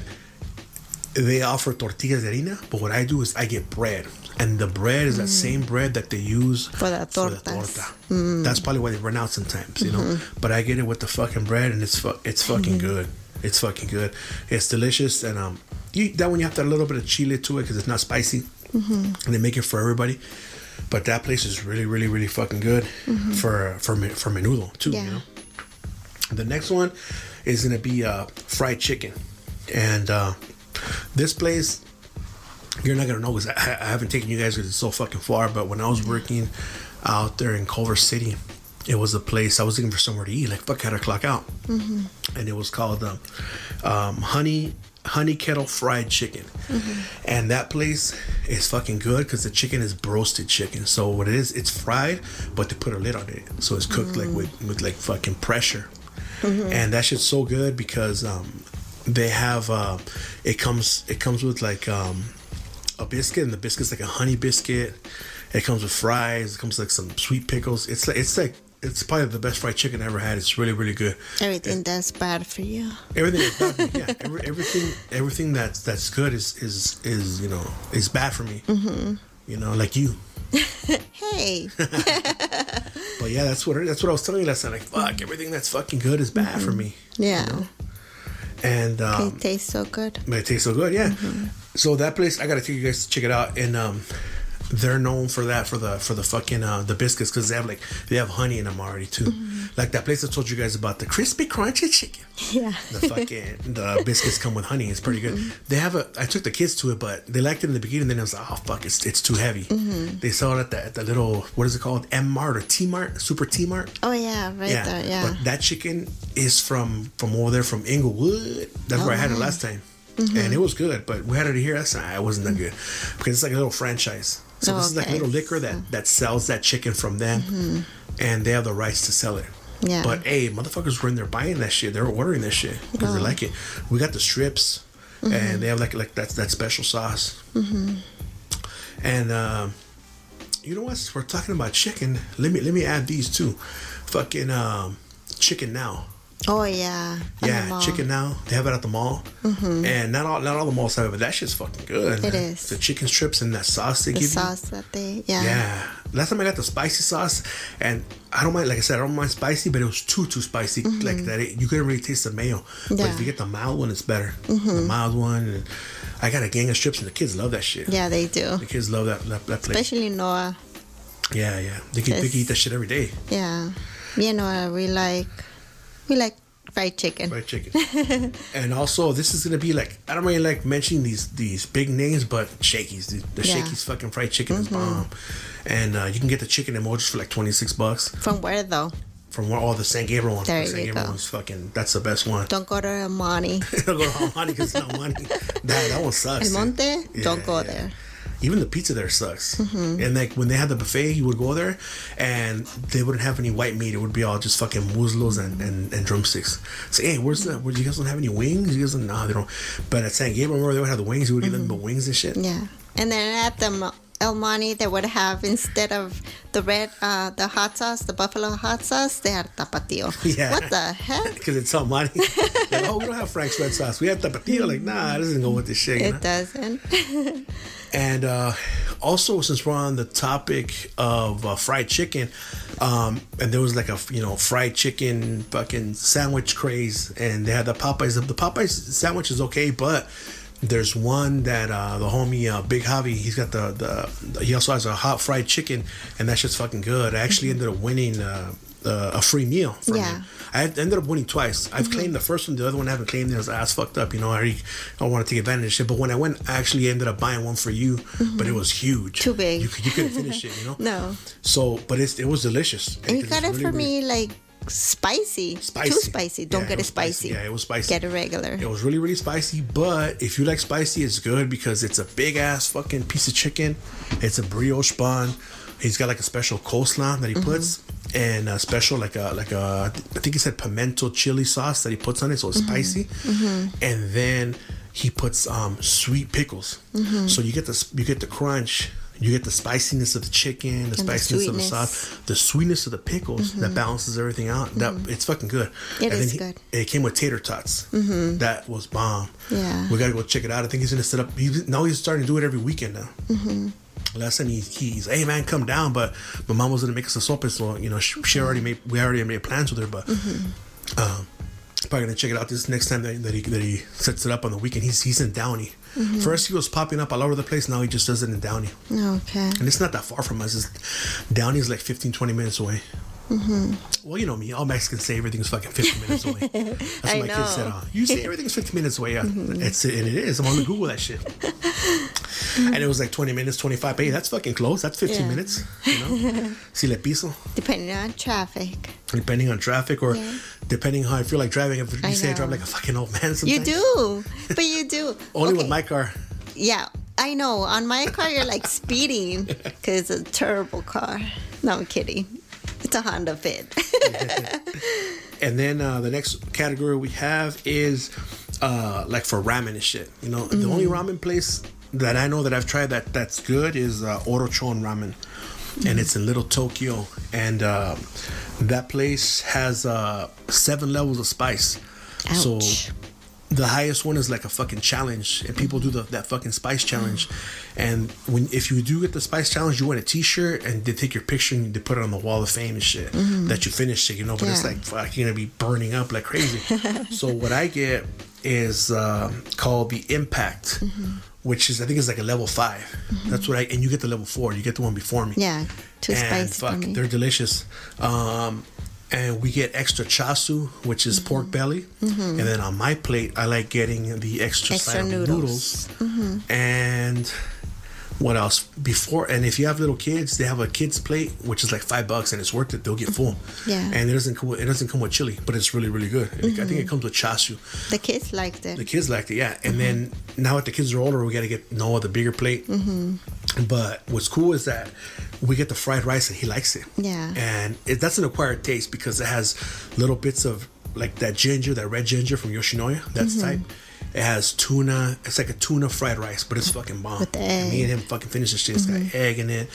Speaker 1: they offer tortillas de harina. But what I do is I get bread, and the bread is that same bread that they use
Speaker 2: For the tortas.
Speaker 1: torta. That's probably why they run out sometimes, you know. But I get it with the fucking bread, and it's fu- it's fucking good. It's fucking good. It's delicious, and um, you that one you have to add a little bit of chile to it because it's not spicy, and they make it for everybody. But that place is really, really, really fucking good for for me- for menudo too.
Speaker 2: Yeah.
Speaker 1: You know. The next one is gonna be uh, fried chicken, and uh, this place you're not gonna know because I, I haven't taken you guys because it's so fucking far. But when I was working out there in Culver City, it was a place I was looking for somewhere to eat. Like fuck, had to clock out, and it was called um, um, Honey Honey Kettle Fried Chicken, and that place is fucking good because the chicken is roasted chicken. So what it is, it's fried, but they put a lid on it, so it's cooked like with with like fucking pressure, and that shit's so good because um, they have uh, it comes it comes with like um, a biscuit, and the biscuit's like a honey biscuit. It comes with fries. It comes with like some sweet pickles. It's like it's like it's probably the best fried chicken I ever had. It's really really good.
Speaker 2: Everything that's bad for you.
Speaker 1: Everything is bad. For me. Yeah, every, everything everything that's that's good is is is you know is bad for me. Mm-hmm. You know, like you.
Speaker 2: Hey.
Speaker 1: But yeah, that's what that's what I was telling you last night. Like, fuck, everything that's fucking good is bad for me.
Speaker 2: Yeah.
Speaker 1: And um,
Speaker 2: it tastes so good.
Speaker 1: But it tastes so good, yeah. So that place, I gotta take you guys to check it out. And um, they're known for that for the for the fucking uh, the biscuits because they have like they have honey in them already too. Like that place I told you guys about the crispy crunchy chicken.
Speaker 2: Yeah.
Speaker 1: The fucking the biscuits come with honey. It's pretty good. They have a. I took the kids to it, but they liked it in the beginning. Then I was like, oh fuck, it's it's too heavy. They sell it at the, at the little what is it called M Mart or T Mart, Super T Mart.
Speaker 2: Oh yeah, right there. Yeah.
Speaker 1: But that chicken is from from over there from Inglewood. That's where I had it last time.
Speaker 2: Mm-hmm.
Speaker 1: And it was good, but we had it here. That's not. It wasn't that good because it's like a little franchise. So
Speaker 2: Oh,
Speaker 1: this is like a little liquor that that sells that chicken from them,
Speaker 2: Mm-hmm.
Speaker 1: and they have the rights to sell it.
Speaker 2: Yeah.
Speaker 1: But hey, motherfuckers were in there buying that shit. They were ordering that shit because they like it. We got the strips,
Speaker 2: Mm-hmm.
Speaker 1: and they have like like that that special sauce. And um, you know what? We're talking about chicken. Let me let me add these too. Fucking um, chicken now.
Speaker 2: Oh yeah.
Speaker 1: Yeah, chicken now. They have it at the mall, and not all not all the malls have it, but that shit's fucking good.
Speaker 2: It
Speaker 1: man.
Speaker 2: is.
Speaker 1: the chicken strips and that sauce they
Speaker 2: The
Speaker 1: give
Speaker 2: sauce that they yeah.
Speaker 1: Yeah, last time I got the spicy sauce, and I don't mind. Like I said, I don't mind spicy, but it was too too spicy. Like that, it, you couldn't really taste the mayo. But
Speaker 2: Mm-hmm. Yeah. Mm-hmm.
Speaker 1: if you get the mild one, it's better. The mild one, and I got a gang of strips, and the kids love that shit.
Speaker 2: Yeah, they do.
Speaker 1: The kids love that that, that place.
Speaker 2: Especially Noah.
Speaker 1: Yeah, yeah. They can, they can eat that shit every day.
Speaker 2: Yeah. Me and Noah we like we like fried chicken.
Speaker 1: fried chicken. and also, this is gonna be like I don't really like mentioning these these big names, but Shakey's the, the
Speaker 2: Yeah.
Speaker 1: Shakey's fucking fried chicken is bomb. And uh, you can get the chicken and Mojos for like twenty six bucks
Speaker 2: From where though?
Speaker 1: from where all the San Gabriel one.
Speaker 2: There
Speaker 1: the San Gabriel
Speaker 2: go.
Speaker 1: one's fucking that's the best one.
Speaker 2: Don't go to Amani.
Speaker 1: Don't go to Almani because it's not money. That that one sucks.
Speaker 2: El. Monte?
Speaker 1: Yeah,
Speaker 2: Don't go
Speaker 1: yeah.
Speaker 2: there.
Speaker 1: Even the pizza there sucks.
Speaker 2: Mm-hmm.
Speaker 1: And like when they had the buffet, you would go there, and they wouldn't have any white meat. It would be all just fucking muslos and, and, and drumsticks. Say, hey, where's the? Where, you guys don't have any wings? You guys don't? Nah, they don't. But at San Gabriel, remember they would have the wings. You would give them the wings and shit.
Speaker 2: Mm-hmm. Yeah. And then at the El Monte, they would have instead of the red, uh, the hot sauce, the buffalo hot sauce, they had tapatio.
Speaker 1: Yeah.
Speaker 2: What the heck?
Speaker 1: Because it's El money. like, oh, we don't have Frank's red sauce. We have tapatio. Like, nah, it doesn't go with this shit. know?
Speaker 2: It doesn't.
Speaker 1: And uh, also, since we're on the topic of uh, fried chicken, um, and there was like a you know fried chicken fucking sandwich craze, and they had the Popeyes. The Popeyes sandwich is okay, but there's one that uh, the homie uh, Big Javi, he's got the, the he also has a hot fried chicken, and that shit's fucking good. I actually ended up winning. Uh, uh, a free meal from
Speaker 2: Yeah.
Speaker 1: him. I ended up winning twice. I've claimed the first one, the other one I haven't claimed. It was ass fucked up. You know, I already, I want to take advantage of shit. But when I went, I actually ended up buying one for you, but it was huge.
Speaker 2: Too big.
Speaker 1: You, could- you couldn't finish it. You know.
Speaker 2: No.
Speaker 1: So, but it's, it was delicious.
Speaker 2: And you got it
Speaker 1: really,
Speaker 2: for me like spicy.
Speaker 1: Spicy.
Speaker 2: Too spicy. Don't
Speaker 1: Yeah,
Speaker 2: get
Speaker 1: it
Speaker 2: it
Speaker 1: spicy.
Speaker 2: spicy.
Speaker 1: Yeah, it was spicy.
Speaker 2: Get it regular.
Speaker 1: It was really, really spicy. But if you like spicy, it's good because it's a big ass fucking piece of chicken. It's a brioche bun. He's got like a special coleslaw that he
Speaker 2: Mm-hmm.
Speaker 1: puts, and a special like a like a I think he said pimento chili sauce that he puts on it, so it's
Speaker 2: Mm-hmm.
Speaker 1: spicy. And then he puts um sweet pickles.
Speaker 2: Mm-hmm.
Speaker 1: So you get the you get the crunch. You get the spiciness of the chicken, the
Speaker 2: the
Speaker 1: spiciness of the sauce, the sweetness of the pickles that balances everything out. That it's fucking good.
Speaker 2: Mm-hmm. It
Speaker 1: and
Speaker 2: is
Speaker 1: he-
Speaker 2: good.
Speaker 1: It came with tater tots. Mm-hmm. That was bomb.
Speaker 2: Yeah.
Speaker 1: we gotta go check it out. I think he's gonna set up. He, now he's starting to do it every weekend now. Mm-hmm. Last time he, he's hey man come down, but my mom was gonna make us a sopa, so you know she, she already made we already made plans with her, but
Speaker 2: Mm-hmm.
Speaker 1: um, probably gonna check it out this next time that, that he that he sets it up on the weekend. He's he's in Downey.
Speaker 2: Mm-hmm.
Speaker 1: First he was popping up all over the place. Now he just does it in Downey,
Speaker 2: Okay.
Speaker 1: and it's not that far from us. It's, Downey is like 15, 20 minutes away.
Speaker 2: Mm-hmm.
Speaker 1: Well, you know me. All Mexicans say everything's fucking 15 minutes away. That's what
Speaker 2: I
Speaker 1: my kids said.
Speaker 2: know. Mm-hmm.
Speaker 1: Uh, you say everything's 15 minutes away. Yeah, it's and it is. I'm on the Google that shit. and it was like 20 minutes, 25. Hey, that's fucking close. That's 15
Speaker 2: Yeah.
Speaker 1: minutes. You know, si le piso.
Speaker 2: Depending on traffic.
Speaker 1: Depending on traffic or
Speaker 2: Yeah.
Speaker 1: depending how I feel like driving. If you
Speaker 2: I
Speaker 1: say I drive like a fucking old man, sometimes
Speaker 2: You do. But you do.
Speaker 1: Only with my car.
Speaker 2: Yeah, I know. On my car, you're like speeding because it's a terrible car. No, I'm kidding. A Honda Fit.
Speaker 1: And then uh, the next category we have is uh, like for ramen and shit. You know, the only ramen place that I know that I've tried that that's good is uh, Orochon Ramen, and it's in Little Tokyo. And uh, that place has uh, seven levels of spice. So
Speaker 2: Ouch.
Speaker 1: The highest one is like a fucking challenge, and people do the, that fucking spice challenge. And when if you do get the spice challenge, you win a T-shirt, and they take your picture and they put it on the wall of fame and shit that you finished it, you know. But it's like fuck, you're gonna be burning up like crazy. so what I get is um called the Impact, which is I think it's like a level 5 That's what I and you get the level four. You get the one before me
Speaker 2: yeah, too
Speaker 1: and
Speaker 2: spicy
Speaker 1: fuck, they're delicious. Um, and we get extra chasu, which is
Speaker 2: Mm-hmm.
Speaker 1: pork belly, and then on my plate, I like getting the extra,
Speaker 2: Extra
Speaker 1: side of
Speaker 2: noodles. Mm-hmm.
Speaker 1: And what else? Before and if you have little kids, they have a kids plate, which is like five bucks, and it's worth it. They'll get full.
Speaker 2: Yeah. Mm-hmm.
Speaker 1: And it doesn't come with, it doesn't come with chili, but it's really really good. I think it comes with chasu.
Speaker 2: the kids liked it.
Speaker 1: The kids liked it, yeah. And then now that the kids are older, we got to get Noah the bigger plate. Mm-hmm. But what's cool is that we get the fried rice and he likes it.
Speaker 2: Yeah.
Speaker 1: And it, that's an acquired taste because it has little bits of like that ginger, that red ginger from Yoshinoya, that
Speaker 2: Mm-hmm.
Speaker 1: type. It has tuna. It's like a tuna fried rice, but it's fucking bomb.
Speaker 2: With the
Speaker 1: And me.
Speaker 2: Mm-hmm.
Speaker 1: and him fucking finished the shit. It's got egg in it,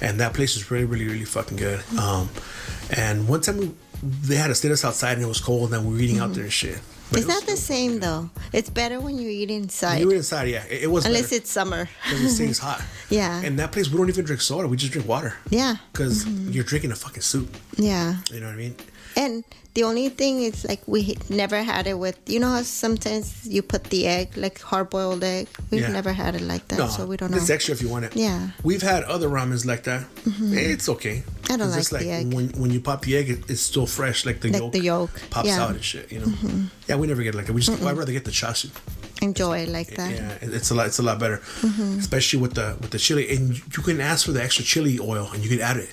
Speaker 1: and that place is really, really, really fucking good. Um, and one time we they had to sit us outside and it was cold, and we were eating out there and shit. But
Speaker 2: It's
Speaker 1: it
Speaker 2: not the same though. It's better when you eat inside,
Speaker 1: You eat inside, yeah. It, it was
Speaker 2: unless
Speaker 1: better
Speaker 2: it's summer.
Speaker 1: because it stays hot.
Speaker 2: Yeah.
Speaker 1: And that place, we don't even drink soda. We just drink water.
Speaker 2: Yeah.
Speaker 1: Because mm-hmm. you're drinking a fucking soup.
Speaker 2: Yeah.
Speaker 1: You know what I mean?
Speaker 2: And the only thing is like we never had it with you know how sometimes you put the egg like hard boiled egg. We've
Speaker 1: Yeah.
Speaker 2: never had it like that, so we don't know.
Speaker 1: It's extra if you want it.
Speaker 2: Yeah.
Speaker 1: We've had other ramens like that. It's okay.
Speaker 2: I don't
Speaker 1: it's
Speaker 2: like the egg.
Speaker 1: When, when you pop the egg, it, it's still fresh, like the
Speaker 2: Like
Speaker 1: yolk.
Speaker 2: the yolk,
Speaker 1: Pops
Speaker 2: yeah. Mm-hmm.
Speaker 1: out and shit, you know? Yeah, we never get it like that. We just, I'd rather get the chasu.
Speaker 2: Enjoy it like that.
Speaker 1: Yeah, it's a lot. It's a lot better,
Speaker 2: Mm-hmm.
Speaker 1: especially with the with the chili. And you can ask for the extra chili oil, and you can add it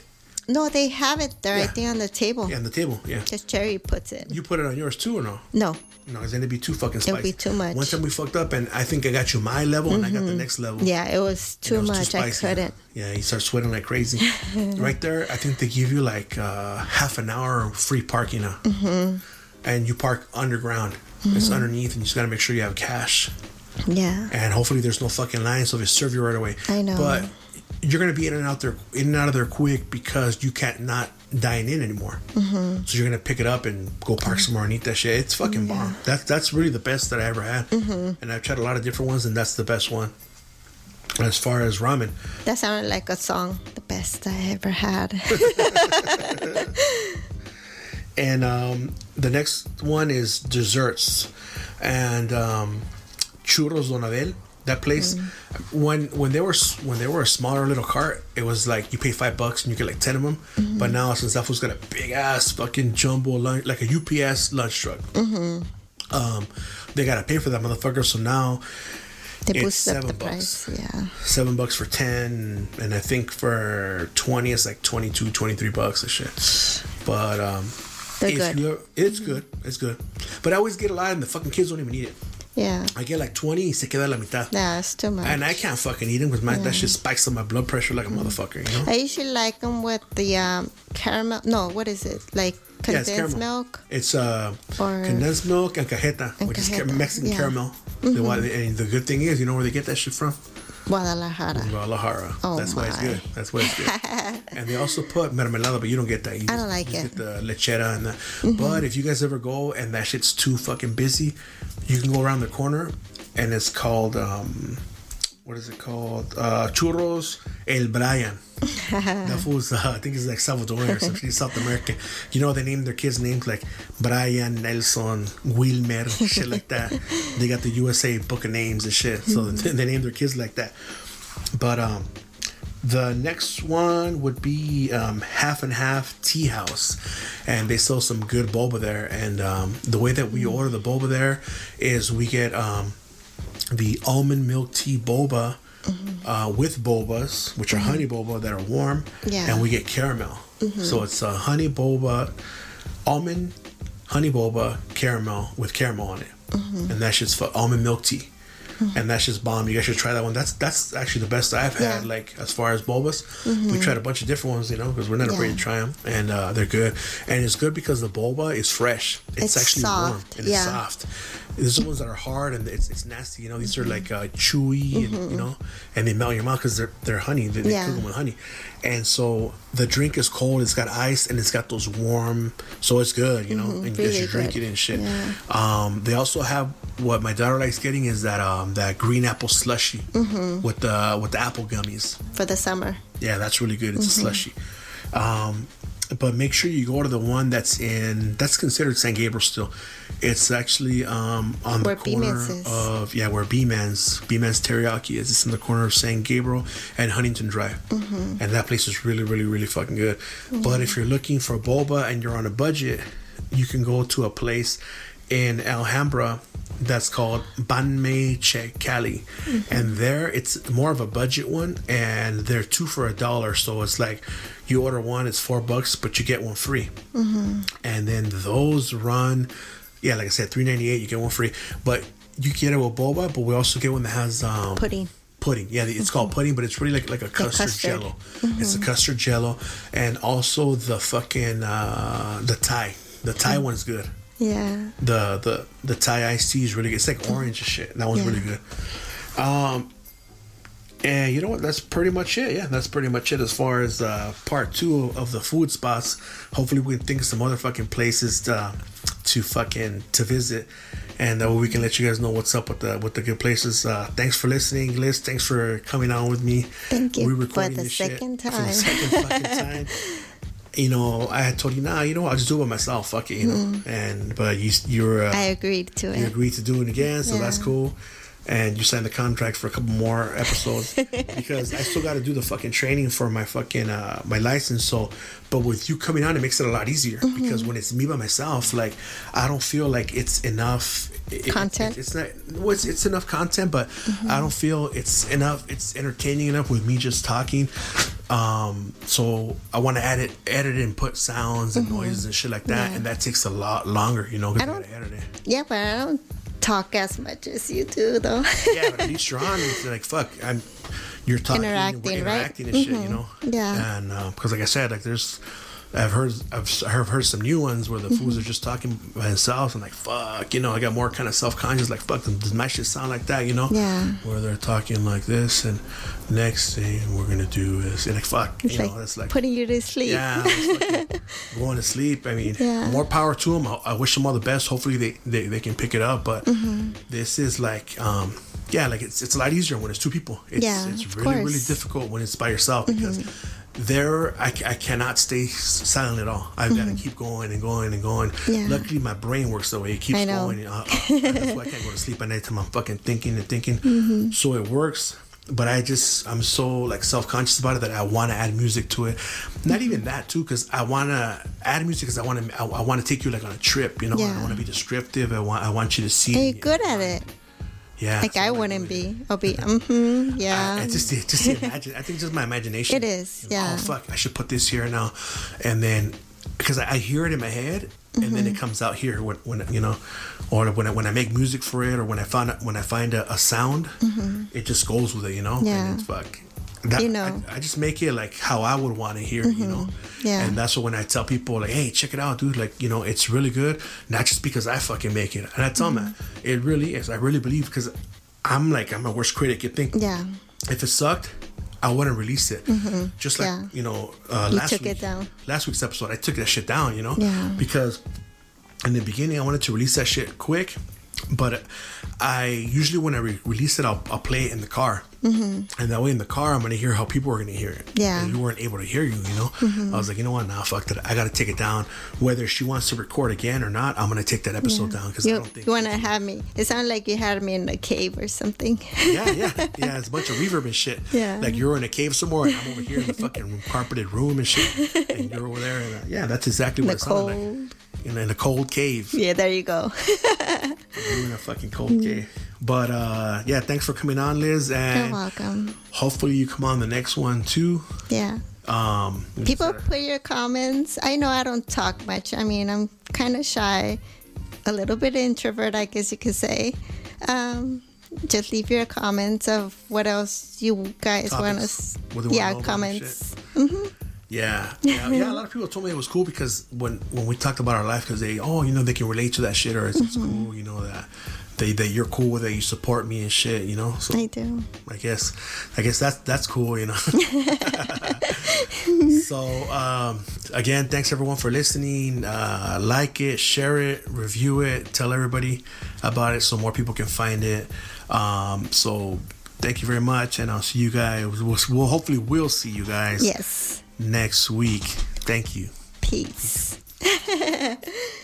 Speaker 2: No, they have it there. I
Speaker 1: Yeah.
Speaker 2: think on the table.
Speaker 1: yeah, on the table. Yeah,
Speaker 2: Because Cherry puts it.
Speaker 1: you put it on yours too, or no?
Speaker 2: no.
Speaker 1: No, because then it'd be too fucking spicy.
Speaker 2: It'll be too much.
Speaker 1: One time we fucked up, and I think I got you my level, and I got the next level.
Speaker 2: Yeah, it was too
Speaker 1: it was
Speaker 2: much. I
Speaker 1: spicy.
Speaker 2: couldn't.
Speaker 1: Yeah, you start sweating like crazy. right there, I think they give you like uh, half an hour free parking now. Mm-hmm. And you park underground. It's underneath, and you just gotta make sure you have cash.
Speaker 2: Yeah.
Speaker 1: And hopefully, there's no fucking line, so they serve you right away.
Speaker 2: I know.
Speaker 1: But you're gonna be in and out there, in and out of there quick because you can't not dine in anymore. Mm-hmm. So you're gonna pick it up and go park somewhere and eat that shit. It's fucking bomb. That's that's really the best that I ever had. Mm-hmm. And I've tried a lot of different ones, and that's the best one. As far as ramen,
Speaker 2: That sounded like a song. The best I ever had.
Speaker 1: and um, the next one is desserts and um, churros donadel that place when when they were when they were a smaller little cart it was like you pay five bucks and you get like 10 of them but now since that was got a big ass fucking jumbo lunch like a ups lunch truck um, they gotta pay for that motherfucker so now
Speaker 2: They
Speaker 1: It's seven
Speaker 2: the
Speaker 1: bucks.
Speaker 2: price. Yeah.
Speaker 1: seven bucks for 10 and i think for 20 it's like 22 23 bucks and shit but um
Speaker 2: They're
Speaker 1: if
Speaker 2: good.
Speaker 1: you- it's good it's good but i always get a lot and the fucking kids don't even eat it
Speaker 2: Yeah.
Speaker 1: i get like 20 y se queda la mitad
Speaker 2: Yeah, it's too much.
Speaker 1: and i can't fucking eat them because my that shit spikes up my blood pressure like a motherfucker you know
Speaker 2: I usually like them with the um, caramel. No, what is it? Like
Speaker 1: Yeah, it's
Speaker 2: condensed milk?
Speaker 1: It's uh,
Speaker 2: Or-
Speaker 1: condensed milk and cajeta,
Speaker 2: And
Speaker 1: which is
Speaker 2: cajeta,
Speaker 1: ca- Mexican
Speaker 2: yeah. Mm-hmm.
Speaker 1: caramel. The and the good thing is, you know where they get that shit from?
Speaker 2: Guadalajara.
Speaker 1: Guadalajara.
Speaker 2: Oh
Speaker 1: That's why it's good. That's why it's good. and they also put mermelada, but you don't get that. You
Speaker 2: I don't
Speaker 1: just-
Speaker 2: like
Speaker 1: you
Speaker 2: it. Mm-hmm.
Speaker 1: Get the lechera and the. But if you guys ever go and that shit's too fucking busy, you can go around the corner, and it's called um, what is it called? Uh, churros El Brian. that fool's, uh, I think it's like Salvadorian or something, South American. You know, they name their kids names like Brian, Nelson, Wilmer, shit like that. They got the USA book of names and shit. So
Speaker 2: Mm-hmm.
Speaker 1: they name their kids like that. But um, the next one would be um, Half and Half Tea House, and they sell some good boba there. And um, the way that we
Speaker 2: Mm.
Speaker 1: order the boba there is we get um, the almond milk tea boba uh, with bobas, which are honey boba that are warm,
Speaker 2: Mm-hmm. Yeah. Mm-hmm.
Speaker 1: and we get caramel. So it's a honey boba, almond, honey boba, caramel with caramel on it,
Speaker 2: Mm-hmm.
Speaker 1: and that's just for almond milk tea. And that's just bomb. You guys should try that one. That's that's actually the best I've had.
Speaker 2: Yeah. Mm-hmm.
Speaker 1: Like as far as bobas, we tried a bunch of different ones, you know, because we're not afraid to try them, and uh, they're good. And it's good because the boba is fresh. It's,
Speaker 2: It's
Speaker 1: actually warm and
Speaker 2: yeah.
Speaker 1: it's soft. There's the ones that are hard and it's, it's nasty. You know, these are like uh, chewy and you know, and they melt in your mouth because they're they're honey. They, they
Speaker 2: Yeah.
Speaker 1: cook them with honey, and so the drink is cold. It's got ice and it's got those warm. So it's good, you know, and you guys
Speaker 2: really
Speaker 1: should drink it and shit.
Speaker 2: Yeah.
Speaker 1: Um, they also have what my daughter likes getting is that um that green apple slushy with the with the apple gummies.
Speaker 2: For the summer.
Speaker 1: Yeah, that's really good. It's
Speaker 2: Mm-hmm.
Speaker 1: a slushy. Um, but make sure you go to the one that's in that's considered San Gabriel still. It's actually um, on
Speaker 2: Where
Speaker 1: the corner of yeah, where B Man's B Man's Teriyaki is. It's in the corner of San Gabriel and Huntington Drive,
Speaker 2: Mm-hmm.
Speaker 1: and that place is really, really, really fucking good. But if you're looking for boba and you're on a budget, you can go to a place in Alhambra that's called Banh Mi Che Cali. Mm-hmm. And there it's more of a budget one and they're two for a dollar. So it's like you order one, it's four bucks, but you get one free. Mm-hmm. And then those run, yeah, like I said, three ninety eight, you get one free. But you get it with boba, but we also get one that has um,
Speaker 2: Pudding.
Speaker 1: pudding. Yeah, it's mm-hmm. called pudding, but it's really like like a custard,
Speaker 2: custard.
Speaker 1: jello. It's a custard jello, and also the fucking uh, the Thai. The Thai mm. one's good.
Speaker 2: Yeah.
Speaker 1: The the the Thai iced tea is really good. It's like orange and shit. That one's
Speaker 2: Yeah.
Speaker 1: really good. Um, and you know what? That's pretty much it. Yeah, that's pretty much it as far as uh, part two of the food spots. Hopefully, we can think of some other fucking places to, to fucking to visit, and that way we can let you guys know what's up with the with the good places. Uh, thanks for listening, Liz. Thanks for coming on with me.
Speaker 2: Thank you
Speaker 1: Re-recording
Speaker 2: for the
Speaker 1: this shit
Speaker 2: second
Speaker 1: For the second fucking time. You know, I had told you, nah, you know, I'll just do it by myself. Fuck it, you know. And but you, you're, uh.
Speaker 2: I agreed to it.
Speaker 1: you agreed to do it again, so that's cool. And you signed the contract for a couple more episodes because I still got to do the fucking training for my fucking uh, my license. So, but with you coming on, it makes it a lot easier
Speaker 2: Mm-hmm.
Speaker 1: because when it's me by myself, like I don't feel like it's enough it- it-
Speaker 2: Content?
Speaker 1: it's not. Well, it's, it's enough content, but
Speaker 2: Mm-hmm.
Speaker 1: I don't feel it's enough. It's entertaining enough with me just talking. Um, so I want to add it, edit it, and put sounds and noises and shit like that,
Speaker 2: Mm-hmm. Yeah.
Speaker 1: and that takes a lot longer, you know.
Speaker 2: I don't-
Speaker 1: edit it.
Speaker 2: Yeah, but I don't talk as much as you do, though.
Speaker 1: yeah, but at least you're on. It's like fuck, I'm. You're talking,
Speaker 2: Interacting,
Speaker 1: we're
Speaker 2: right?
Speaker 1: interacting and shit, you
Speaker 2: Mhm.
Speaker 1: know.
Speaker 2: Yeah.
Speaker 1: And because, like I said, like there's, I've heard, I've heard, heard some new ones where the
Speaker 2: Mm-hmm.
Speaker 1: fools are just talking by themselves and like fuck, you know. I got more kind of self conscious, like fuck, does my shit sound like that, you know?
Speaker 2: Yeah.
Speaker 1: Where they're talking like this, and next thing we're gonna do is and like fuck,
Speaker 2: It's
Speaker 1: you
Speaker 2: like,
Speaker 1: know, it's like
Speaker 2: putting you to sleep.
Speaker 1: yeah, going to sleep. I mean,
Speaker 2: Yeah.
Speaker 1: more power to them. I, I wish them all the best. Hopefully, they, they, they can pick it up. But
Speaker 2: Mm-hmm.
Speaker 1: this is like, um, yeah, like it's it's a lot easier when it's two people. It's,
Speaker 2: Yeah,
Speaker 1: it's really really difficult when it's by yourself because there I, I cannot stay silent at all. I've got to keep going and going and going.
Speaker 2: Mm-hmm. Yeah.
Speaker 1: Luckily, my brain works the way. It keeps
Speaker 2: I
Speaker 1: going. Uh, uh, that's why I can't go to sleep at night time. I'm fucking thinking and thinking.
Speaker 2: Mm-hmm.
Speaker 1: So it works. But I just I'm so like self conscious about it that I want to add music to it. Not even that too, because I want to add music because I want to I, I want to take you like on a trip. You know, I
Speaker 2: Yeah.
Speaker 1: want to be descriptive. I want I want you to see.
Speaker 2: Are you good at it?
Speaker 1: Yeah.
Speaker 2: Like I wouldn't be. I'll be. Mm-hmm. Yeah.
Speaker 1: I, I just just imagine. I think just my imagination.
Speaker 2: It is,
Speaker 1: You know,
Speaker 2: yeah.
Speaker 1: Oh fuck! I should put this here now, and then because I, I hear it in my head, and then
Speaker 2: Mm-hmm.
Speaker 1: it comes out here when, when you know, or when I when I make music for it, or when I find when I find a, a sound, it just goes with it. You know.
Speaker 2: Mm-hmm. Yeah.
Speaker 1: And it's fuck. That,
Speaker 2: You know.
Speaker 1: I, I just make it like how I would want to hear it, you know.
Speaker 2: Mm-hmm. Yeah.
Speaker 1: And that's what when I tell people like, hey, check it out, dude. Like, you know, it's really good. Not just because I fucking make it. And I tell them
Speaker 2: Mm-hmm.
Speaker 1: that it really is. I really believe because I'm like I'm a worst critic. You think
Speaker 2: Yeah.
Speaker 1: if it sucked, I wouldn't release it. Just like
Speaker 2: Mm-hmm. Yeah.
Speaker 1: you know, uh,
Speaker 2: You
Speaker 1: last
Speaker 2: took
Speaker 1: week,
Speaker 2: it down.
Speaker 1: last week's episode, I took that shit down. You know,
Speaker 2: Yeah.
Speaker 1: because in the beginning I wanted to release that shit quick, but I usually when I re- release it, I'll, I'll play it in the car, mm-hmm. and that way in the car I'm gonna hear how people are gonna hear it.
Speaker 2: Yeah.
Speaker 1: and you weren't able to hear you. You know,
Speaker 2: Mm-hmm.
Speaker 1: I was like, you know what, nah, fuck that. I gotta take it down. Whether she wants to record again or not, I'm gonna take that episode down because I don't think
Speaker 2: you want to have me? It sounded like you had me in a cave or something.
Speaker 1: yeah, yeah, yeah. It's a bunch of reverb and shit.
Speaker 2: Yeah.
Speaker 1: Like you're in a cave somewhere, and I'm over here in the fucking carpeted room and shit, and you're over there. And, uh, yeah, that's exactly what
Speaker 2: The
Speaker 1: it sounded like. In, in a cold cave.
Speaker 2: Yeah, there you go.
Speaker 1: You're in a fucking cold cave. But uh, yeah, thanks for coming on, Liz,
Speaker 2: You're
Speaker 1: and
Speaker 2: welcome.
Speaker 1: hopefully you come on the next one too.
Speaker 2: Yeah.
Speaker 1: Um,
Speaker 2: People put your comments. I know I don't talk much. I mean, I'm kind of shy, a little bit introvert, I guess you could say. Um, just leave your comments of what else you guys want
Speaker 1: Topics,
Speaker 2: to.
Speaker 1: what wanna
Speaker 2: Yeah,
Speaker 1: know about and
Speaker 2: comments.
Speaker 1: Yeah, yeah, yeah. A lot of people told me it was cool because when when we talked about our life, because they, oh, you know, they can relate to that shit, or it's, it's
Speaker 2: Mm-hmm.
Speaker 1: cool, you know, that they that you're cool with it, you support me and shit, you know. So
Speaker 2: I do.
Speaker 1: I guess I guess that's that's cool, you know. so um, again, thanks everyone for listening. Uh, like it, share it, review it, tell everybody about it so more people can find it. Um, so thank you very much, and I'll see you guys. We'll, we'll hopefully we'll see you guys
Speaker 2: Yes.
Speaker 1: Next week. Thank you.
Speaker 2: Peace.